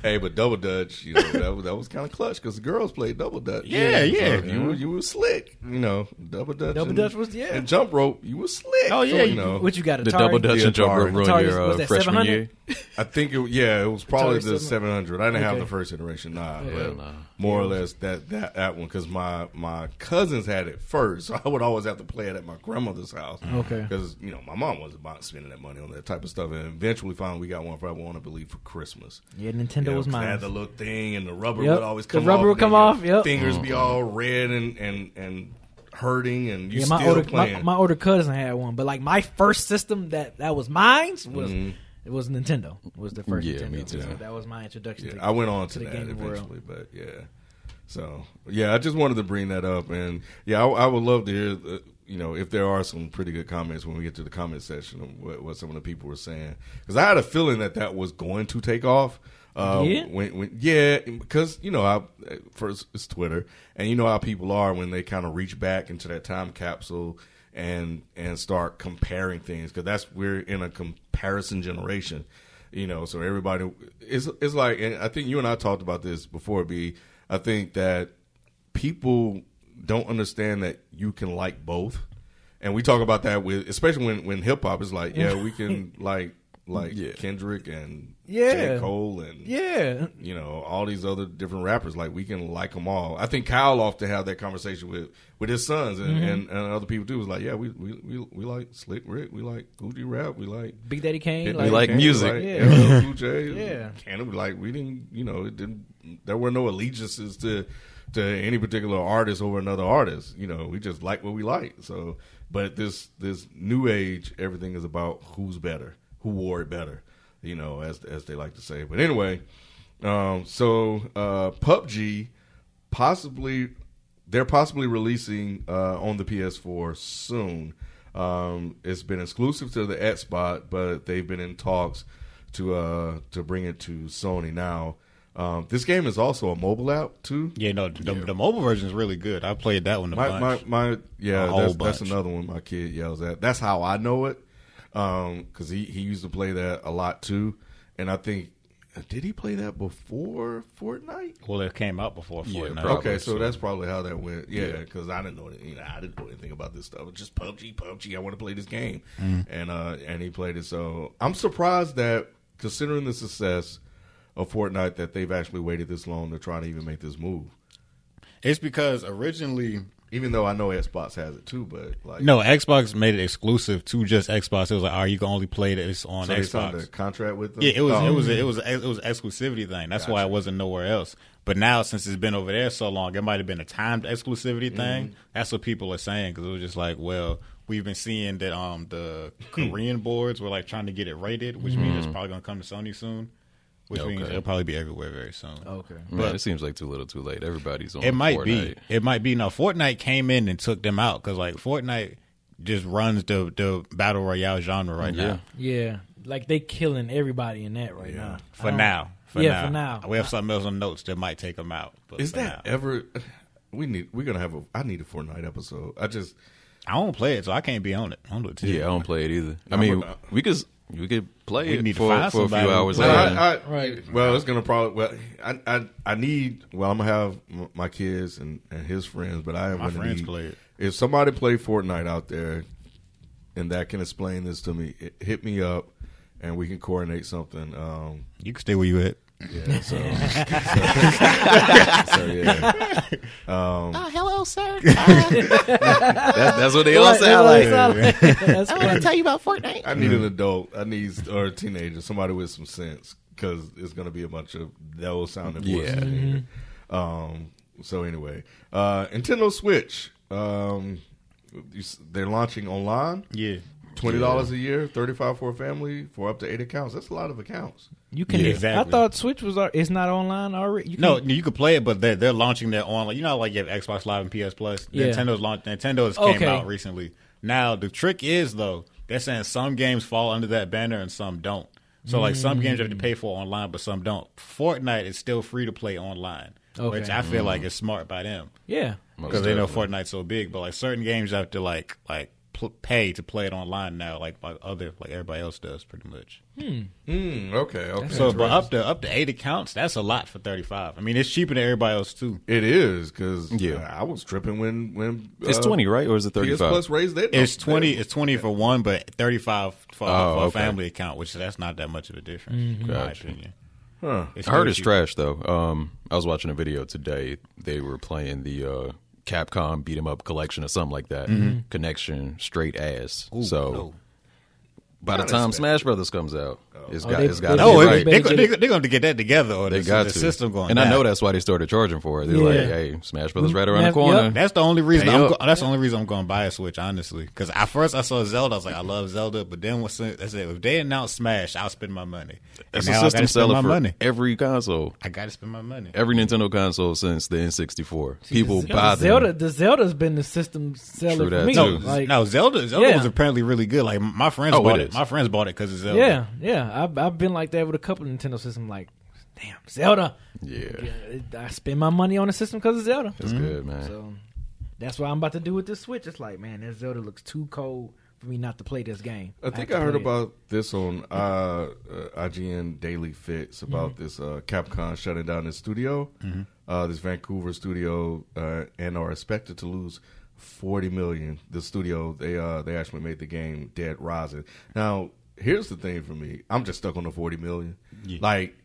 Hey, but double dutch, you know, that was, that was kind of clutch because the girls played double dutch. Yeah, So yeah. if you were you were slick, you know, double dutch. Double and, dutch was- yeah. and jump rope. You were slick. Oh, yeah, so, you- you know. What you got? Atari? The double dutch Yeah, and jump rope ruined Atari, your was uh, that freshman 700? year. I think it, yeah, it was probably Atari the 700. I didn't have the first iteration, nah, Yeah. but nah. More or less that that that one because my my cousins had it first, so I would always have to play it at my grandmother's house. Okay. because you know my mom wasn't about spending that money on that type of stuff, and eventually finally we got one for I want to believe for Christmas. Yeah, Nintendo Yeah, was 'cause They mine. had the little thing, and the rubber Yep. would always come. The come rubber off. would come off, yep. Fingers be all red and and and hurting, and you yeah, still my older playing. my, my older cousin had one, but like my first system that that was mine was Mm-hmm. It was Nintendo. Was the first Yeah, Nintendo. me too. So that was my introduction. To Yeah, to I went on to, the that gaming world. eventually, but yeah. So yeah, I just wanted to bring that up, and yeah, I, I would love to hear, the, you know, if there are some pretty good comments when we get to the comment section of what, what some of the people were saying, because I had a feeling that that was going to take off. Um, Yeah? when, when, yeah, because you know, I, first it's Twitter, and you know how people are when they kind of reach back into that time capsule and and start comparing things, because that's we're in a comparison generation you know so everybody it's, it's like and i think you and i talked about this before b. I think that people don't understand that you can like both. And we talk about that with especially when when hip-hop is like yeah we can like like Yeah. kendrick and Yeah. j cole and Yeah, you know all these other different rappers like we can like them all i think kyle often have that conversation with with his sons and, Mm-hmm. and, and other people too was like yeah we, we we we like slick rick we like Gucci rap we like Big Daddy Kane. Hit like, Me like Kane, music. like Yeah. LL Cool J, Yeah. Canada, like we didn't, you know, it didn't. There were no allegiances to to any particular artist over another artist. You know, we just like what we like. So, but this this new age, everything is about who's better, who wore it better. You know, as as they like to say. But anyway, um, so uh, PUBG possibly they're possibly releasing uh, on the PS4 soon. Um, it's been exclusive to the Xbox, but they've been in talks to uh, to bring it to Sony now. Um, this game is also a mobile app too. Yeah, no, the, the mobile version is really good. I played that one a My, bunch. my, my, yeah, A whole that's, that's another one my kid yells at. That's how I know it, because he, he used to play that a lot too. And I think, did he play that before Fortnite? well, it came out before Yeah, Fortnite. probably. Okay, so so. that's probably how that went. Yeah, because I didn't know, that, you know, I didn't know anything about this stuff. It's just PUBG, PUBG. I want to play this game, and uh, and he played it. So I'm surprised that, considering the success of Fortnite, that they've actually waited this long to try to even make this move. It's because originally, Even though I know Xbox has it too, but like no, Xbox made it exclusive to just Xbox. It was like, oh, you can only play this on so they signed a Xbox. contract with them. Yeah, it was Oh, it was it was it was exclusivity thing. That's why it wasn't nowhere else. But now since it's been over there so long, it might have been a timed exclusivity thing. That's what people are saying because it was just like, well, we've been seeing that um the Korean boards were like trying to get it rated, which means it's probably gonna come to Sony soon. Which means it'll probably be everywhere very soon. Okay. Man, it seems like too little, too late. Everybody's on. It might Fortnite. be. It might be. No, Fortnite came in and took them out because like Fortnite just runs the the battle royale genre right Yeah. now. Yeah, like they killing everybody in that right now. For um, now. For Yeah, now. for now. We have something else on notes that might take them out. But Is that now. ever? We need. We're gonna have a. I need a Fortnite episode. I just. I don't play it, so I can't be on it. I don't do it too. Yeah, I don't play it either. I I'm mean, a- we could You could play We it need for, find for a few hours. Well. I, I, Right. Well, it's gonna probably. Well, I, I, I need. Well, I'm gonna have my kids and, and his friends, but I am My gonna friends need. play it. If somebody play Fortnite out there, and that can explain this to me, it, hit me up, and we can coordinate something. Um, You can stay where you at. Yeah. So. so, so, yeah. Um, That's, that's what they all Right, sound like. that's what it sound like. That's funny. tell you about Fortnite. I need an adult. I need or a teenager, somebody with some sense, because it's going to be a bunch of those sounding voices. Yeah. in here. Um. So anyway, uh, Nintendo Switch. Um, they're launching online. Yeah. Twenty dollars a year, thirty five for a family for up to eight accounts. That's a lot of accounts. You can. Yeah, I thought Switch was. It's not online already. You No, you could play it, but they're they're launching their online. You know, how, like you have Xbox Live and PS Plus. Yeah. Nintendo's launched. Nintendo's came out recently. Now the trick is though they're saying some games fall under that banner and some don't. So like some games you have to pay for online, but some don't. Fortnite is still free to play online, which I feel mm-hmm. like is smart by them Yeah. because they know Fortnite's so big. But like certain games you have to like like pl- pay to play it online now, like like other like everybody else does, pretty much. Mm, okay, okay. So, but up to up to eight accounts, that's a lot for thirty five. I mean, it's cheaper than everybody else too. it is because Yeah. I was tripping when when It's uh, 20, right? Or is it 35? Plus raised their It's their- twenty. It's twenty for one, but thirty five for, Oh, for a family account, which that's not that much of a difference, in my opinion. Huh. It's I heard it's cheap. trash though. Um, I was watching a video today. They were playing the uh, Capcom beat 'em up collection or something like that. Mm-hmm. Connection straight ass. so no. By the time Smash Brothers comes out, oh. it's Oh, got they- it's got they- to No, be they- right. they, they are better going to get that together, or They the, got the to. system going. and I know that's why they started charging for it. They're Yeah. like, "Hey, Smash Brothers right around Yep, the corner." yep. That's the only reason. Pay I'm up. go- that's the only reason I'm going to buy a Switch, honestly. Because at first I saw Zelda, I was like, I love Zelda, but then once I said if they announce Smash, I'll spend my money. That's And a now I system gotta spend seller my for money. every console, I got to spend my money. every Nintendo console since the N64. People the, buy them. Zelda. The Zelda's been the system seller True for that, me. too. Like, no, Zelda. Zelda Yeah. was apparently really good. Like my friends Oh, bought it it. Is. My friends bought it because it's Zelda. yeah, yeah. I've I've been like that with a couple of Nintendo systems. Like, damn, Zelda. Yeah, I spend my money on the system because of Zelda. that's good, man. So that's what I'm about to do with this Switch. It's like, man, that Zelda looks too cold for me not to play this game. I think have I, heard play it. about this on uh, uh, IGN Daily Fix about Mm-hmm. this uh, Capcom shutting down its studio, uh, this Vancouver studio, uh, and are expected to lose forty million. The studio they uh, they actually made the game Dead Rising. Now here's the thing for me, I'm just stuck on the forty million. Like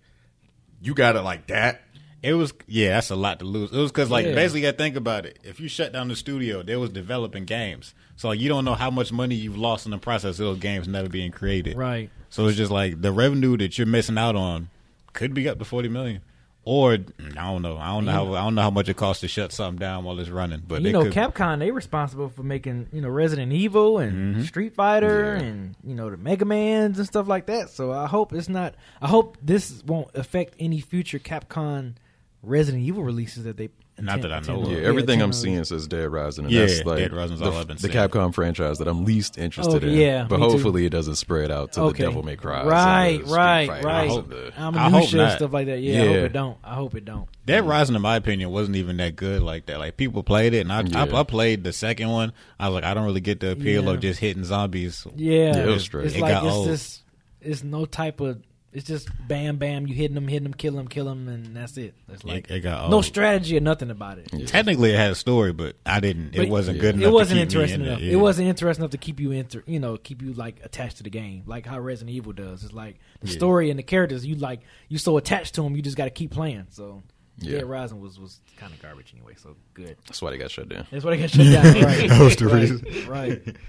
you got it like that. It was yeah, that's a lot to lose. It was because like Yeah. basically, I think about it. If you shut down the studio, they was developing games, so like, you don't know how much money you've lost in the process of those games never being created. Right. So it's just like the revenue that you're missing out on could be up to forty million, or I don't know. I don't know how I don't know how much it costs to shut something down while it's running. But you know, could, Capcom they responsible for making you know Resident Evil and Mm-hmm. Street Fighter and you know the Mega Man's and stuff like that. So I hope it's not. I hope this won't affect any future Capcom Resident Evil releases that they. Not that I know of. Yeah, Yeah, everything I'm seeing release. says Dead Rising, and Yeah, that's like Dead Rising's the, all I've been the seeing. Capcom franchise that I'm least interested Okay, in. yeah, but me too. hopefully it doesn't spread out to Okay. the Devil May Cry, Right, right, right. I'm I hope and not. stuff like that. Yeah, I hope Yeah. it don't. I hope it don't. Dead Rising, in my opinion, wasn't even that good like that. Like people played it, and I, Yeah. I, I played the second one. I was like, I don't really get the appeal Yeah. of just hitting zombies. Yeah, Yeah, it was straight. it's It like got it's old. just it's no type of. It's just bam, bam. You hitting them, hitting them, kill them, kill them, and that's it. It's like it got no old. strategy or nothing about it. Technically, it had a story, but I didn't. But it wasn't yeah. good enough. It wasn't to keep me interesting in enough. It, It wasn't interesting enough to keep you inter, you know, keep you like attached to the game, like how Resident Evil does. It's like the story and the characters. You like you so attached to them, you just got to keep playing. So Yeah. Dead Rising was was kind of garbage anyway. So good. That's why they got shut down. That's why they got shut down. Right. That was the right. reason. Right.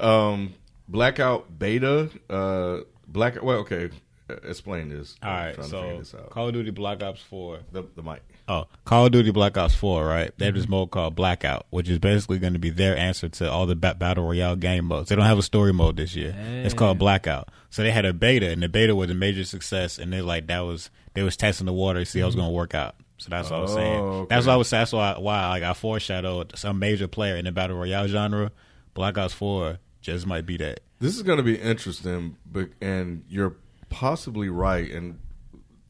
Um, Blackout Beta. Uh, Black. Well, okay. Explain this. All I'm right, so this. Call of Duty Black Ops Four. the the mic. Oh, Call of Duty Black Ops 4, right? They have this mm-hmm. mode called Blackout, which is basically going to be their answer to all the ba- Battle Royale game modes. They don't have a story mode this year. It's called Blackout. So they had a beta, and the beta was a major success, and they like that was they was testing the water to see how it was mm-hmm. going to work out. So that's what I was saying. Oh, That's okay. why I was. That's why why like I foreshadowed some major player in the Battle Royale genre. Black Ops 4 just might be that. This is going to be interesting, but and you're possibly right. And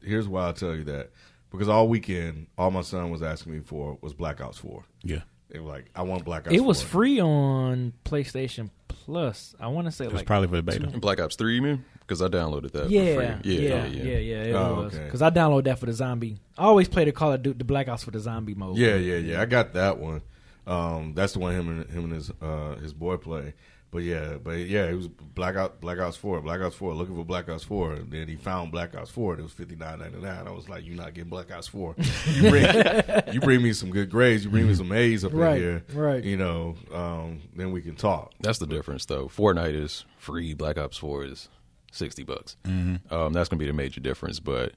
here's why I'll tell you that because all weekend, all my son was asking me for was Black Ops Four. Yeah. They were like, "I want Black Ops." It was 4. free on PlayStation Plus. I want to say It was like probably for the beta. Black Ops Three, you mean? because I downloaded that. Yeah, for yeah, free. yeah, yeah, yeah. It Oh, was okay. because I downloaded that for the zombie. I always play the Call of Duty, the Black Ops for the zombie mode. Yeah, yeah, yeah. I got that one. Um, that's the one him and him and his uh, his boy play. But yeah, but yeah, it was Blackout Black Ops Four, Black Ops Four, looking for Black Ops Four. And then he found Black Ops Four. and It was fifty nine ninety nine. I was like, "You're not getting Black Ops Four. You bring, you bring me some good grades. You bring me some A's up Right, in here. right. You know, um, then we can talk. That's the difference, though. Fortnite is free. Black Ops Four is sixty bucks. Mm-hmm. Um, that's gonna be the major difference. But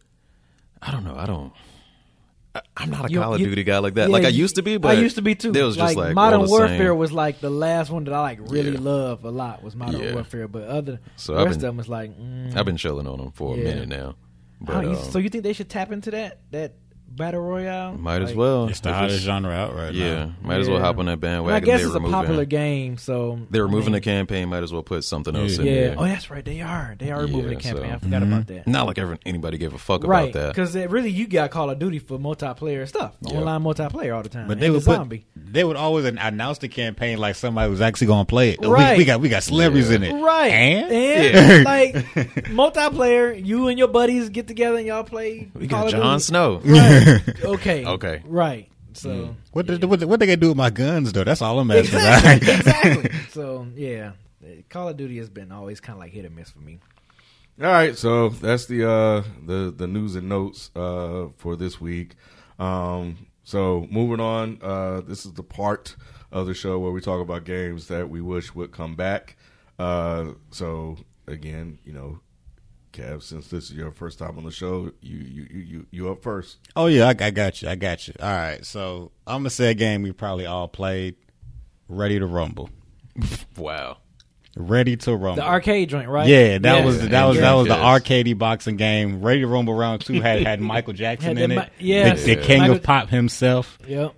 I don't know. I don't. I'm not a You- Call of you- Duty guy like that. Yeah, like I used to be, but I used to be too. It was just like, Modern Warfare same. was like the last one that I like really Yeah. love a lot was Modern Yeah. Warfare. But other So the rest been- of them was like. Mm, I've been chilling on them for a minute now. But don't- you- um, so you think they should tap into that that battle royale? might as Like, well. It's the If hottest genre out right Yeah, now. might as well Yeah. hop on that And I guess they're it's a popular game, so They're I removing mean, the campaign. Might as well put something else in Yeah. there. Oh, that's right. They are. They are removing Yeah, the campaign. so- I forgot about mm-hmm. that. Not like ever, anybody gave a fuck Right, about that. because really you got Call of Duty for multiplayer stuff, Yeah. online multiplayer all the time. But And they the would put, zombie, they would always announce the campaign like somebody was actually going to play it. We- Right. We, got we got celebrities Yeah. in it, right? And, And, like multiplayer, you and your buddies get together and y'all play. we Call got of Jon Snow. Right. Okay. Okay. Right. So what, did, what what they gonna do with my guns though? That's all I'm asking. about. exactly. exactly. So yeah, Call of Duty has been always kind of like hit or miss for me. All right, so that's the uh, the the news and notes uh, for this week. Um, so moving on, uh, this is the part of the show where we talk about games that we wish would come back. Uh, so again, you know, Kev, since this is your first time on the show, you you you you, you up first. Oh yeah, I, I got you. I got you. All right, so I'm gonna say a game we probably all played. Ready to rumble. Wow. Ready to rumble. The arcade joint, right? Yeah, that Yeah. was that was that was the Yes. arcadey boxing game. Ready to Rumble Round Two had had Michael Jackson Had in the it. Mi- yes. the, the king Michael- of pop himself. Yep.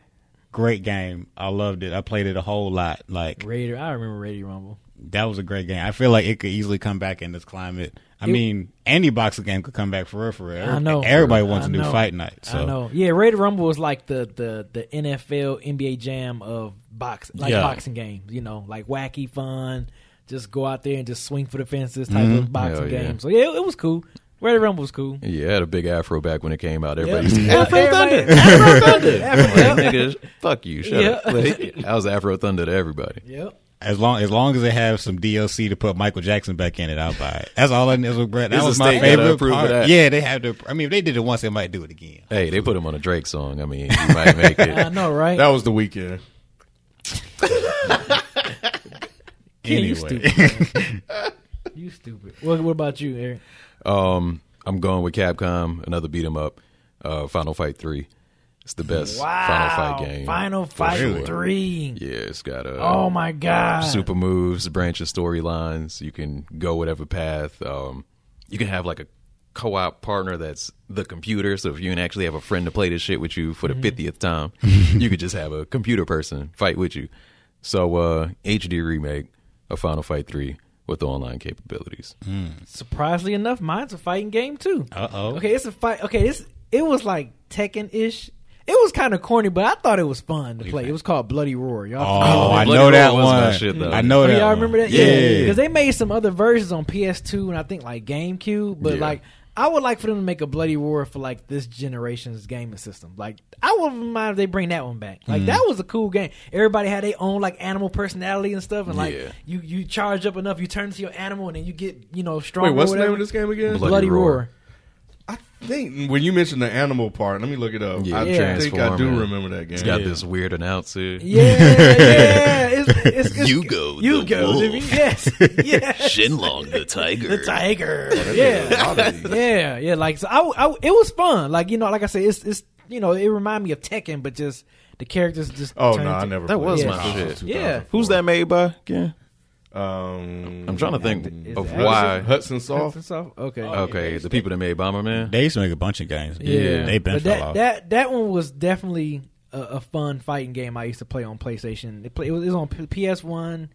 Great game. I loved it. I played it a whole lot. Like Raider. I remember Raider Rumble. That was a great game. I feel like it could easily come back in this climate. I It- mean, any boxing game could come back for real. For real. I know. Everybody wants I a new know. fight night. So I know. Yeah, Raider Rumble was like the the the NFL NBA Jam of box like Yeah. boxing games. You know, like wacky fun. Just go out there and just swing for the fences type Mm-hmm. of boxing yeah. game. So yeah, it, was cool. Raider Rumble was cool. Yeah, it had a big afro back when it came out. Yeah. Everybody used to Yeah, Afro Thunder. Afro Thunder. Afro Like, Thunder. nigga, fuck you. Shut Yeah. up. Like, I was Afro Thunder to everybody. Yep. As long as long as they have some DLC to put Michael Jackson back in it, I'll buy it. That's all I need. That Is was the my state gonna favorite approve part. that? Yeah, they have to. I mean, if they did it once, they might do it again. Hey, they put him on a Drake song. I mean, you might make it. I know, right? That was the Weeknd. Yeah, you Anyway. stupid. you stupid. What, what about you, Eric? Um, I'm going with Capcom. Another beat 'em up. Uh, Final Fight Three. It's the best Wow. Final Fight game. Final Fight sure. Three. Yeah, it's got a Oh my god. super moves, branches, storylines. You can go whatever path. Um, you can have like a co-op partner that's the computer. So if you can actually have a friend to play this shit with you for the 50th time, you could just have a computer person fight with you. So uh, HD remake of Final Fight 3 with the online capabilities. Surprisingly enough, mine's a fighting game too. Uh oh. Okay, it's a fight. Okay, this it was like Tekken ish. It was kind of corny, but I thought it was fun to play. It was called Bloody Roar. Y'all Oh, familiar I? Bloody know that was my one. shit, though. I know Oh, that. y'all one. remember that? Yeah. because they made some other versions on PS2 and I think like GameCube. But Yeah. like, I would like for them to make a Bloody Roar for like this generation's gaming system. Like, I wouldn't mind if they bring that one back. Like, mm. that was a cool game. Everybody had their own like animal personality and stuff, and like Yeah. you you charge up enough, you turn into your animal, and then you get you know stronger. Wait, what's the name whatever. of this game again? Bloody Bloody, Roar. Roar. I think when you mentioned the animal part, let me look it up. Yeah, I Yeah. think I do remember that game. It's got Yeah. this weird announcer. Yeah, yeah. It's, it's, it's, Yugo you the go, wolf. yes, yes. Shenlong the tiger. The tiger. Oh, a Yeah, lot of these. yeah, yeah. Like so, I, I, it was fun. Like you know, like I said, it's, it's you know, it reminded me of Tekken, but just the characters just. Oh turned no, I never. That played was it. my This shit. Yeah. Who's that made by? Yeah. Um, I'm trying to think Is of it why. Hudson Soft. That's all? Okay. Okay, the people that made Bomberman. They used to make a bunch of games. Yeah, they been but fell that, off. that that one was definitely a, a fun fighting game. I used to play on PlayStation. It, play, it, was, it was on PS One,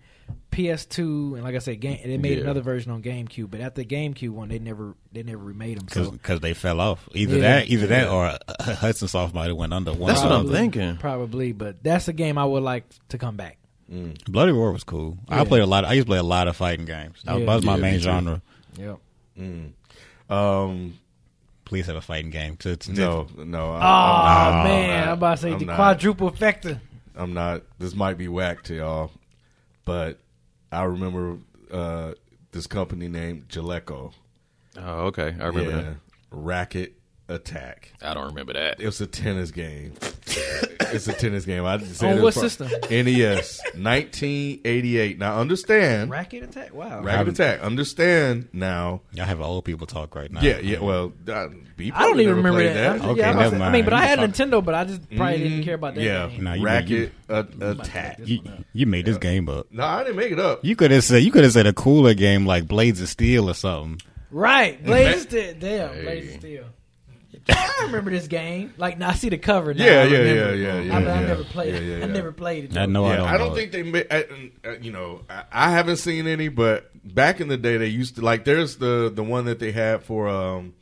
PS2, and like I said, game, they made Yeah. another version on GameCube. But after the GameCube one, they never they never remade them. So because they fell off. Either Yeah. that, either that, or uh, Hudson Soft might have went under. One That's of what I'm thinking. probably, but that's a game I would like to come back. Bloody Roar was cool. I played a lot. I used to play a lot of fighting games. That, was- Yeah. that was my Yeah, main me too. genre. Yep. Um, Please have a fighting game. To, to, no, no. Oh I, I'm, man, not. I'm about to say I'm the not. quadruple factor. I'm not. This might be whack to y'all, but I remember uh, this company named Jaleco. Oh, okay. I remember Yeah, Racket Attack. I don't remember that. It was a tennis game. it's a tennis game. I just said On what was system? NES, 1988. Now understand, Racket attack. Wow. Racket Attack. Understand now. Y'all have old people talk right now. Yeah, yeah. Well, I, B I don't even never remember played that. I'm- Okay, yeah, I'm about never say- I mean, mind. but I had You Nintendo, but I just probably didn't care about that. Yeah, game. Nah, you Racket uh, Attack. You, you made this game up. No, I didn't make it up. You could have said you could have said a cooler game like Blades of Steel or something. Right, Blades of Steel. Damn, Hey. of Steel. I remember this game. Like, now I see the cover. Now Yeah, I yeah, remember. yeah, yeah, I, yeah, I never played. Yeah, yeah, I never played it. I know I don't. I don't know think they, ma- uh, uh, you know, I, I haven't seen any, but back in the day, they used to like. There's the the one that they had for um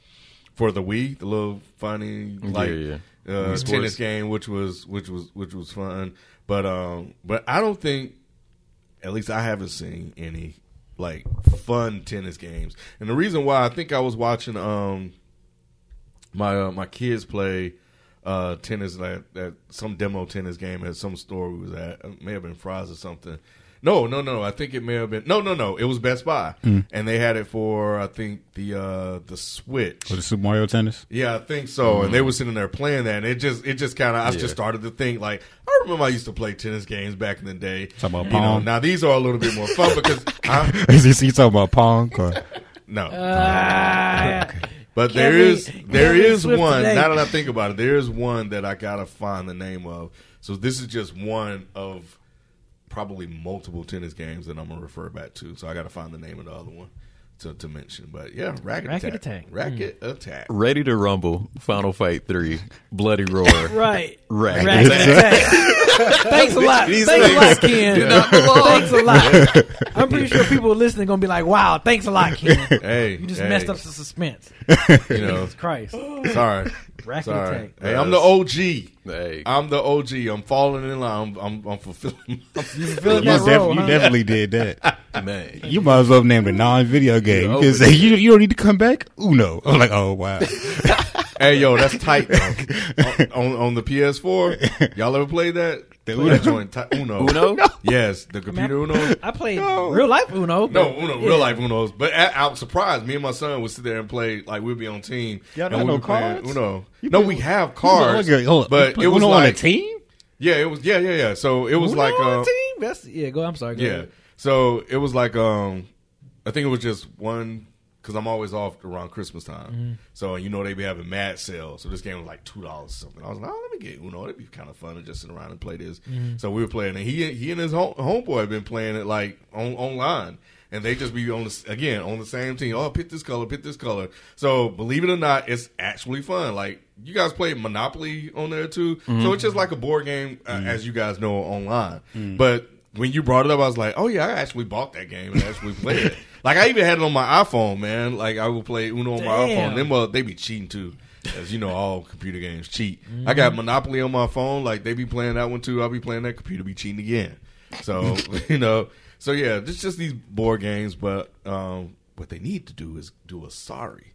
for the Wii, the little funny like yeah. Uh, tennis game, which was which was which was fun. But um, but I don't think, at least I haven't seen any like fun tennis games. And the reason why I think I was watching um my uh, my kids play uh, tennis at, at some demo tennis game at some store we was at. It may have been Fry's or something. No, no, no. I think it may have been no, no, no. It was Best Buy, and they had it for I think the uh, the Switch. For the Super Mario Tennis. Yeah, I think so. And they were sitting there playing that, and it just it just kind of I Yeah. just started to think like I remember I used to play tennis games back in the day. Talk about you know, Pong. now these are a little bit more fun because I, Is he talking about Pong? Or? no, Ah, But there Kevin- is there Kevin is Swift one. today. Now that I think about it, there is one that I gotta find the name of. So this is just one of probably multiple tennis games that I'm gonna refer back to. So I gotta find the name of the other one to, to mention. But yeah, racket, Racket attack, Attack. racket hmm. attack. Ready to Rumble, Final Fight 3, Bloody Roar. right. Racket Racket Attack. attack. Thanks a lot. These Thanks a lot, Ken. do not belong. Thanks a lot. I'm pretty sure people listening are gonna be like, "Wow, thanks a lot, Ken. Hey, You just hey, messed up the suspense." You know, Christ. sorry, Racket sorry. attack. Hey, I'm the OG. Hey. I'm the OG. I'm falling in line. I'm I'm, I'm fulfilling. My, Feeling You, that def- role, you huh? definitely did that. Man. You might as well have named a non-video game. You Yeah, you, you don't need to come back. Uno. I'm like, oh wow. hey, yo, that's tight on, on on the PS4, y'all ever played that? The Play Uno? that joint, ti- Uno. Uno? Yes, the computer Uno. I played real life Uno. No, but- Uno, yeah. real life Uno's. But I, I was surprised. Me and my son would sit there and play like we'd be on team. Y'all don't we'd have be no playing cards? Uno. You no, play- we have cards, Hold on, hold on. but it was Uno on a like team. yeah, it was yeah, yeah, yeah. So it was Uno like on uh, a team. That's yeah. Go. I'm sorry. Go yeah. ahead. So it was like um, I think it was just one because I'm always off around Christmas time. Mm-hmm. So you know they be having mad sales. So this game was like two dollars something. I was like, oh, let me get Uno. It'd be kind of fun to just sit around and play this. Mm-hmm. So we were playing, and he he and his home, homeboy had been playing it like on online. And they just be on the again on the same team. Oh, pick this color, pick this color. So believe it or not, it's actually fun. Like you guys play Monopoly on there too. So it's just like a board game, uh, as you guys know online. But when you brought it up, I was like, oh yeah, I actually bought that game and actually played it. Like I even had it on my iPhone, man. Like I would play Uno on my iPhone. Them uh, they be cheating too, as you know, all computer games cheat. I got Monopoly on my phone. Like they be playing that one too. I'll be playing that computer be cheating again. So you know, so yeah, it's just these board games. But um, what they need to do is do a sorry.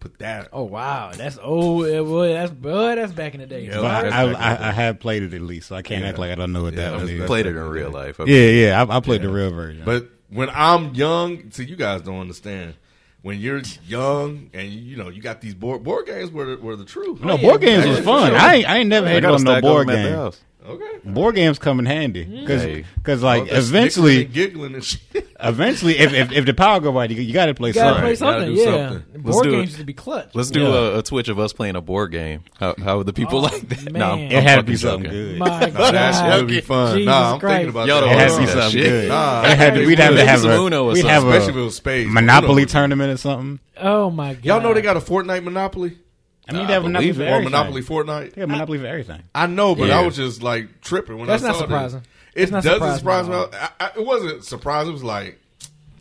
Put that. Oh wow, that's old. uh, Boy, that's boy, that's back in the day. Yeah, I, I, back in the I. I have played it at least, so I can't Yeah. act like I don't know what Yeah, that one that's- is. that's- Played it in real life. Yeah, yeah. I, I played the real version. But when I'm young, see, you guys don't understand. When you're young and you know you got these board board games were the, were the truth. no, board games was fun. sure. I ain't, I ain't never I hated a no board them game. House. Okay. Board games come in handy mm. because Hey. like Oh, eventually giggling and shit. eventually if, if if the power go out, you, you got to play You gotta something. play something. yeah, something. board do games it. to be clutch. Let's do Yeah. a, a Twitch of us playing a board game. How how would the people Oh, like that? No, Nah, It It had to be something joking. good. My Nah, that God, shit would be fun. Jesus nah, I'm Christ. thinking about Y'all that. don't It had to be something shit. good. Nah, it had to, we'd have to have a, Uno we'd have especially if a it was spades. Monopoly Uno. tournament or something. Oh my God, Y'all know they got a Fortnite Monopoly I mean, Nah, they have I Monopoly believe for or everything. Monopoly Fortnite. They have Monopoly for everything. I know, but Yeah. I was just like tripping when That's I not saw surprising. This. It That's not surprising. doesn't surprising surprise me. at. I, I, it wasn't surprising. It was like,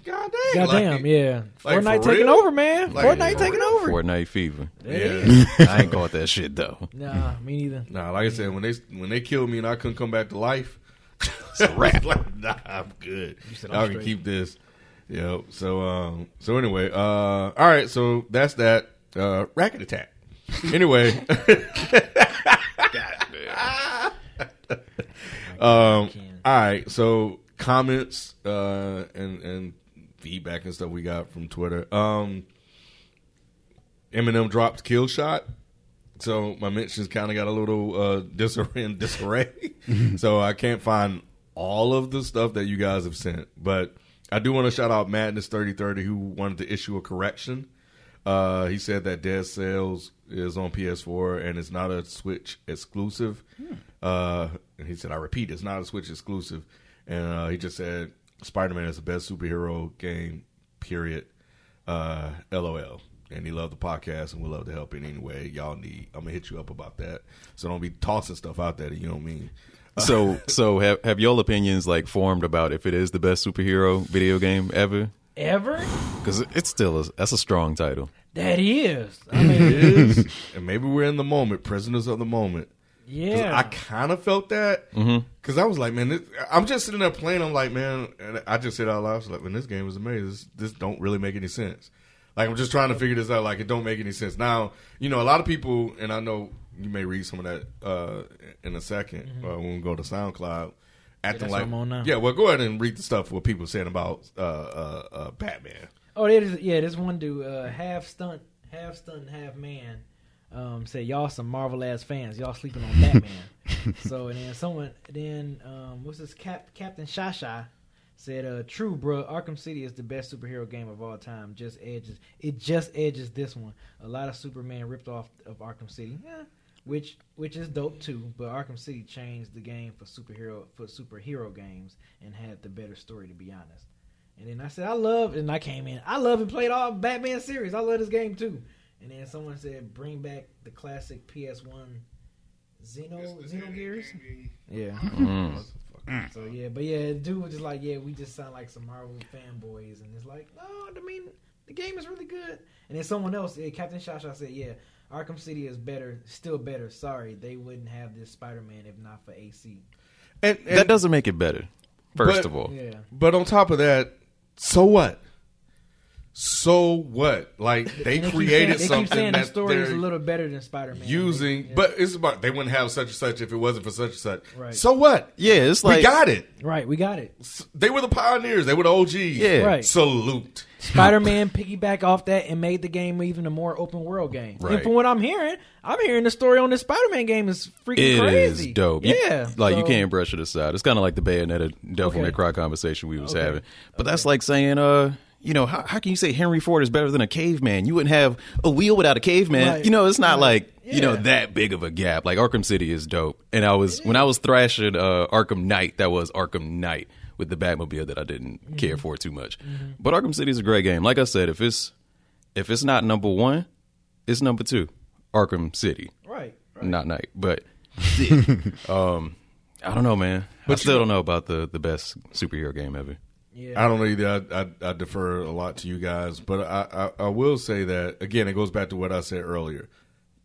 God dang, Goddamn, like, yeah. like, Fortnite for taking real? over, man. Like, Fortnite for taking real? over. Fortnite fever. Yeah. I ain't caught that shit though. Nah, me neither. Nah, like I said, when they when they killed me and I couldn't come back to life, it's a wrap. like, nah, I'm good. said, Y'all I'm can straight. keep this. Yep. So um so anyway, uh all right, so that's that. Uh racket attack. Anyway. um all right, so comments uh and and feedback and stuff we got from Twitter. Um Eminem dropped kill shot. So my mentions kind of got a little uh, disarray disarray. so I can't find all of the stuff that you guys have sent, but I do want to shout out Madness thirty thirty who wanted to issue a correction. Uh, he said that Dead Cells is on PS4 and it's not a Switch exclusive. Uh, and he said, I repeat, it's not a Switch exclusive. And uh, he just said Spider Man is the best superhero game. Period. Uh, LOL. And he loved the podcast and would love to help in any way y'all need. I'm gonna hit you up about that. So don't be tossing stuff out there that you don't mean. So, so have have y'all opinions like formed about if it is the best superhero video game ever? Ever? Because it's still a, that's a strong title. That is. I mean, is, and maybe we're in the moment, prisoners of the moment. 'Cause yeah. I kind of felt that because I was like, man, this, I'm just sitting there playing. I'm like, man, and I just said out loud, I was like, man, this game is amazing. This, this don't really make any sense. Like I'm just trying to figure this out. Like it don't make any sense. Now, you know, a lot of people, and I know you may read some of that uh, in a 2nd uh, when we go to SoundCloud. Acting like, on now. yeah, well, go ahead and read the stuff what people saying about uh, uh, uh, Batman. Oh, there is, yeah, this one dude, uh, half stunt, half stunt, half man, um, said y'all some Marvel ass fans. Y'all sleeping on Batman. so and then someone, then um, what's this? Cap, Captain Shasha said, uh, "True, bro. Arkham City is the best superhero game of all time. Just edges. It just edges this one. A lot of Superman ripped off of Arkham City. Yeah." Which which is dope too, but Arkham City changed the game for superhero for superhero games and had the better story to be honest. And then I said, I love, and I came in. I love and played all Batman series. I love this game too. And then someone said, bring back the classic PS1 Xeno Xenogears. Yeah. Mm. So yeah, but yeah, dude was just like, yeah, we just sound like some Marvel fanboys, and it's like, no, I mean, the game is really good. And then someone else, yeah, Captain Shasha said, yeah, Arkham City is better, still better. Sorry, they wouldn't have this Spider-Man if not for AC. And, and That doesn't make it better. First But- of all, Yeah. But on top of that, so what? So what? Like they And created saying, they something keep saying that the story is a little better than Spider-Man. using, Yeah. but it's about they wouldn't have such and such if it wasn't for such and such. Right. So what? yeah, it's like we got it. right, we got it. S- They were the pioneers. They were the OGs. Yeah. Right. Salute. Spider-Man piggyback off that and made the game even a more open world game. And from what I'm hearing, I'm hearing the story on this Spider-Man game is freaking It is crazy. dope. You- Yeah, like you can't brush it aside. It's kind of like the Bayonetta Devil May Okay. Cry conversation we was Okay. having. But that's like saying, uh, you know, how, how can you say Henry Ford is better than a caveman? You wouldn't have a wheel without a caveman. Right. You know, it's not Right. like you know that big of a gap. Like Arkham City is dope, and I was when I was thrashing uh, Arkham Knight, that was Arkham Knight with the Batmobile that I didn't Mm-hmm. care for too much. But Arkham City is a great game. Like I said, if it's if it's not number one, it's number two. Arkham City Right. right. not Knight, but um, I don't know, man. I still don't know about the the best superhero game ever. Yeah. I don't know either. I, I, I defer a lot to you guys, but I, I, I will say that again. It goes back to what I said earlier.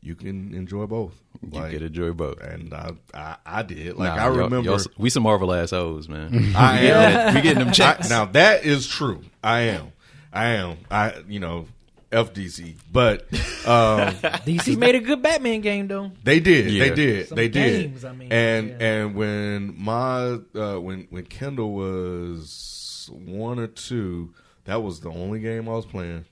You can enjoy both. You could enjoy both. and I, I, I did. Like Nah, I y'all- remember, y'all- we some Marvel ass assholes, man. I am. we getting them checks. I- now that is true. I am. I am. I you know, FDC, but um, DC made a good Batman game though. they did. Yeah. They did. Some they games, did. I mean, and yeah. and when my uh, when when Kendall was one or two, that was the only game I was playing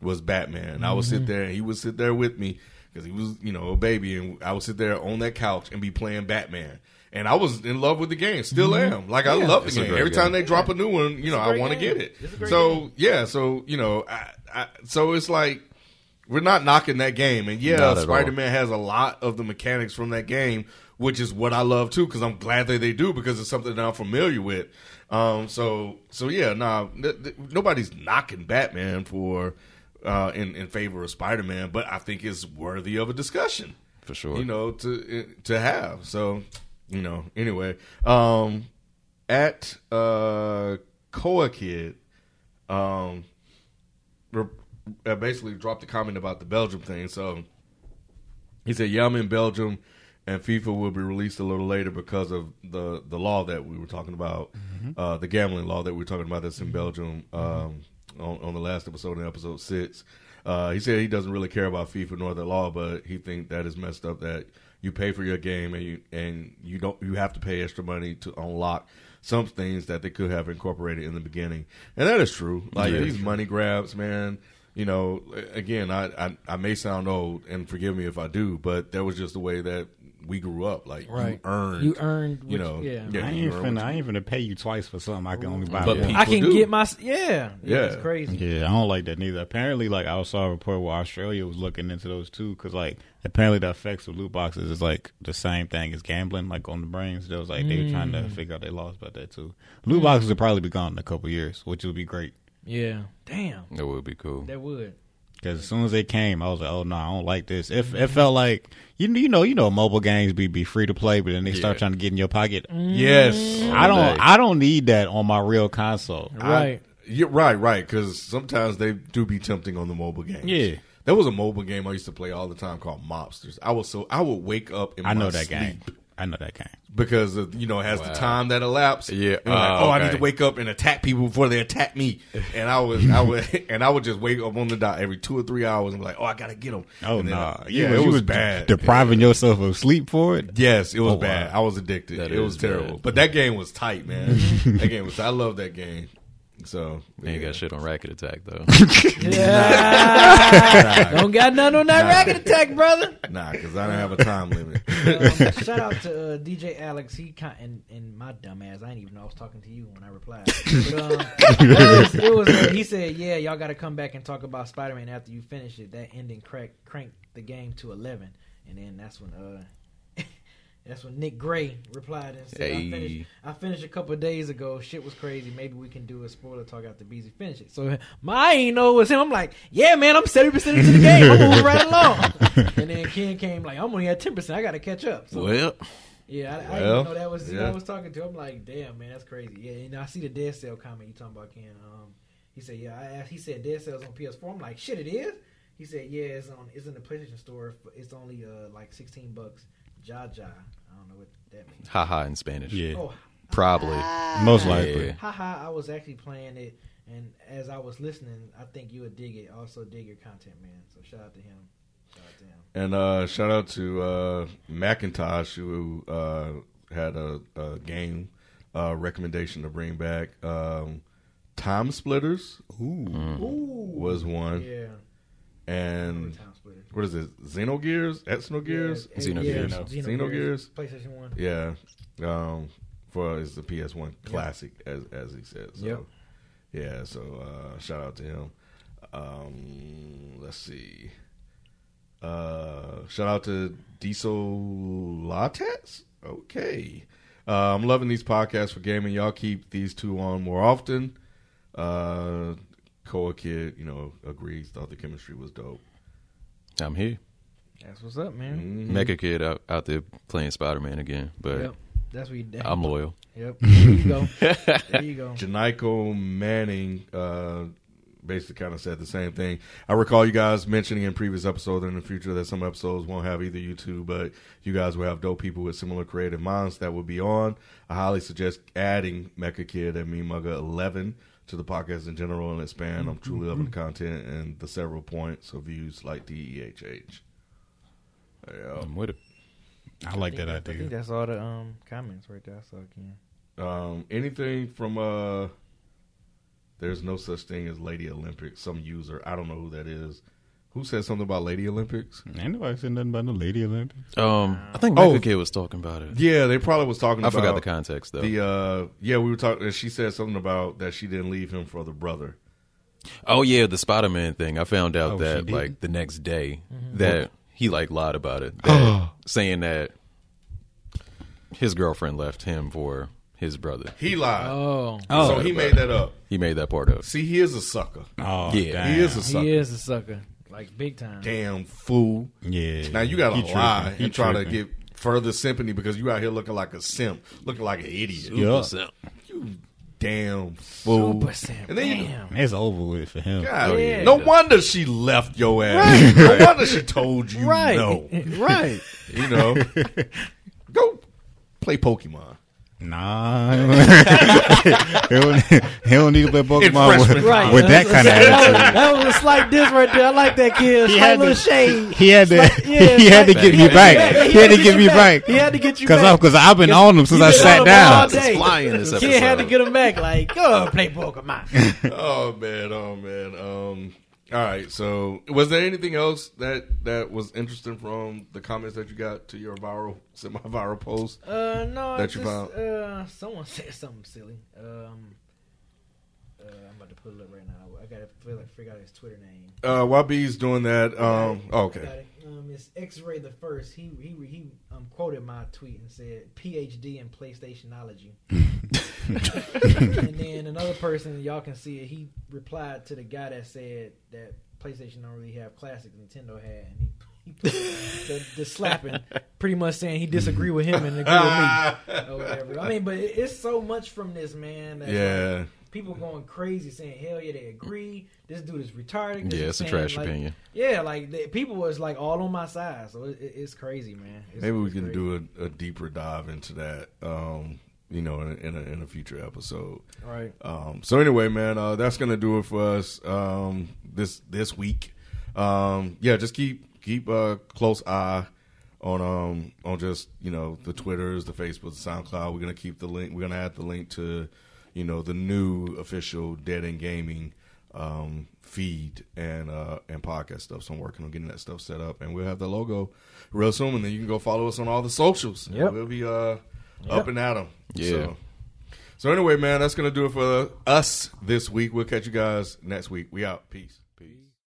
was Batman. I would Mm-hmm. sit there, and he would sit there with me because he was you know a baby, and I would sit there on that couch and be playing Batman. And I was in love with the game, still am. Like I Mm-hmm. Love the It's game. great Every time they drop a new one, you know, I want to get it. It's a great So game. yeah, so you know, I, I, so it's like we're not knocking that game, and yeah, Not at all. Spider Man has a lot of the mechanics from that game, which is what I love too, because I'm glad that they do because it's something that I'm familiar with. Um, so so yeah, nah, th- th- nobody's knocking Batman for uh, in in favor of Spider Man, but I think it's worthy of a discussion For sure. you know to to have so you know anyway um at uh koa kid um re- uh, basically dropped a comment about the belgium thing so he said yeah i'm in belgium and FIFA will be released a little later because of the the law that we were talking about, uh, the gambling law that we were talking about that's in Belgium um, on, on the last episode in episode six. Uh, he said he doesn't really care about FIFA nor the law, but he think that is messed up that you pay for your game and you and you don't you have to pay extra money to unlock some things that they could have incorporated in the beginning, and that is true. Like Yeah. these money grabs, man. You know, again, I, I I may sound old, and forgive me if I do, but that was just the way that we grew up. Like you earned, You earned you what- know, yeah. I ain't finna. I ain't finna pay you twice for something I can only buy. But once. people I can do. get my yeah. Yeah. it's crazy. Yeah, I don't like that neither. Apparently, like I saw a report where Australia was looking into those too, because like apparently the effects of loot boxes is like the same thing as gambling, like on the brains. There was like they were trying Mm. to figure out their laws about that too. Loot boxes would probably be gone in a couple years, which would be great. Yeah, damn, That would be cool. that would. Because as soon as they came, I was like, "Oh no, I don't like this." It, it felt like you you know you know mobile games be be free to play, but then they start trying to get in your pocket. Mm-hmm. Yes, I don't day. I don't need that on my real console. Right. You're right, right. Because sometimes they do be tempting on the mobile games. Yeah. there was a mobile game I used to play all the time called Mobsters. I was so I would wake up in I know my that game. Sleep I know that game. because of, you know it has the time that elapsed. Yeah. And I'm like, Oh, oh, I need to wake up and attack people before they attack me. And I was, I would, and I would just wake up on the dot every two or three hours and be like, oh, I gotta get them. Oh no, nah, I- yeah, was- it was was bad. Depriving yourself of sleep for it. Yes, it was Oh, bad. wow. I was addicted. That it was terrible. bad. But that game was tight, man. that game was. I love that game. So They ain't got shit on Racket Attack though. Yeah. Don't got nothing on that racket attack, brother. Nah, because I don't have a time limit. Um, shout out to uh, DJ Alex. He kind and, and my dumb ass. I didn't even know I was talking to you when I replied. But, um, it was, it was, uh, he said, "Yeah, y'all got to come back and talk about Spider Man after you finish it. That ending crack cranked the game to 11, and then that's when uh." That's when Nick Gray replied and said, I, finished, I finished a couple of days ago. Shit was crazy. Maybe we can do a spoiler talk after Beezy finish it. So my ain't know it was him. I'm like, yeah, man, I'm 70% into the game. I'm moving right along. and then Ken came like, I'm only at 10%. I got to catch up. So, well, yeah, I, I Well, didn't know that was who yeah. I was talking to. I'm like, damn, man, that's crazy. Yeah, and I see the Dead Cell comment you talking about, Ken. Um, he said, yeah, I asked, he said Dead Cell's on PS4. I'm like, shit, it is. He said, yeah, it's on, it's in the PlayStation Store. but It's only uh like 16 bucks. Ja ja. I don't know what that means. haha in Spanish. Yeah, Oh, Probably. most Yeah. likely. haha! I was actually playing it, and as I was listening, I think you would dig it. Also, dig your content, man. So shout out to him. Shout out to him. And uh, shout out to uh, Macintosh who uh, had a, a game uh, recommendation to bring back. Um, Time Splitters Ooh, was one, yeah. And Time splitter. what is it? Xenogears, Exnogears, Yeah, Xenogears. yeah, Xenogears. PlayStation One. yeah. Um, for it's the PS One classic, as as he said. So, Yep. yeah. So uh, shout out to him. Um, let's see. Uh, shout out to Diesel Lattes. Okay. Uh, I'm loving these podcasts for gaming. Y'all keep these two on more often. Uh, Koa Kid, you know, agrees. Thought the chemistry was dope. I'm here. That's what's up, man. Mhm. Mecha Kid out, out there playing Spider Man again, but Yep. That's what you. Did. I'm loyal. Yep. There you go. there you go. Janiko Manning uh, basically kind of said the same thing. I recall you guys mentioning in previous episodes and in the future that some episodes won't have either you two, but you guys will have dope people with similar creative minds that will be on. I highly suggest adding Mecha Kid and Me Mugga 11 to the podcast in general and expand. I'm truly loving the content and the several points of views like DEHH. Yeah. I'm with it. I like think that I think idea. that's all the um comments right there. I saw again. Um, anything from uh, there's no such thing as Lady Olympics. Some user, I don't know who that is. Who said something about Lady Olympics? Ain't nobody said nothing about no Lady Olympics. Um, I think Oh. Mecha Kid was talking about it. Yeah, they probably was talking. I about forgot the context though. The uh, yeah, we were talking. She said something about that she didn't leave him for the brother. Oh yeah, the Spider Man thing. I found out Oh, that like the next day that he like lied about it, that, saying that his girlfriend left him for his brother. He lied, Oh, Oh, so he made that up. He made that part up. See, he is a sucker. Oh, Yeah. damn. He is a sucker. he is a sucker, like big time. Damn fool. Yeah. Now you gotta He lie tripping. He and try to get further sympathy because you out here looking like a simp, looking like an idiot. Yeah. You damn fool. Super Sam. And then you- Damn. It's over with for him. God, oh, Yeah. no wonder she left your ass. No wonder she told you Right. no. right. You know, go play Pokemon. Nah, he, don't, he don't need to play Pokemon with, Right. with that kind of that, was, attitude. that was a slight diss right there. I like that kid. He Slight had little to- shade. He had to, Slight- yeah, he had to slight- get me back. He had to get me you back. He had to get you Cause back. I, cause I've been on him since I sat on him all down. day. Flying this Kid had to episode. get him back. Like, go play Pokemon. Oh man, oh man. Um, all right. So, was there anything else that that was interesting from the comments that you got to your viral, semi-viral post? Uh, no, That you just, found? Uh, someone said something silly. Um, uh, I'm about to pull it up right now. I gotta feel like figure out his Twitter name. Uh, YB's doing that. Um, oh, okay. It's X-Ray the first. He he he um, quoted my tweet and said PhD in PlayStationology. and then another person, y'all can see it. He replied to the guy that said that PlayStation don't really have classics Nintendo had, and he. He put the, the slapping, pretty much saying he disagree with him and agree with me or whatever. I mean, but it, it's so much from this man. Yeah. like, people going crazy saying, "Hell yeah, they agree." This dude is retarded." Yeah, he's it's a trash like- opinion. Yeah, like the, people was like all on my side, so it, it, it's crazy, man. It's, Maybe we can crazy. do a, a deeper dive into that. Um, you know, in a, in a, in a future episode. right. Um, so anyway, man, uh, that's gonna do it for us um, this this week. Um, yeah, just keep keep a close eye on um on just you know the Twitters, the Facebook, the SoundCloud. We're gonna keep the link. We're gonna add the link to you know the new official Dead End Gaming um, feed and uh, and podcast stuff. So I'm working on getting that stuff set up, and we'll have the logo real soon. And then you can go follow us on all the socials. Yeah, we'll be uh, up and at 'em. Yeah. So, so anyway, man, that's gonna do it for us this week. We'll catch you guys next week. We out. Peace.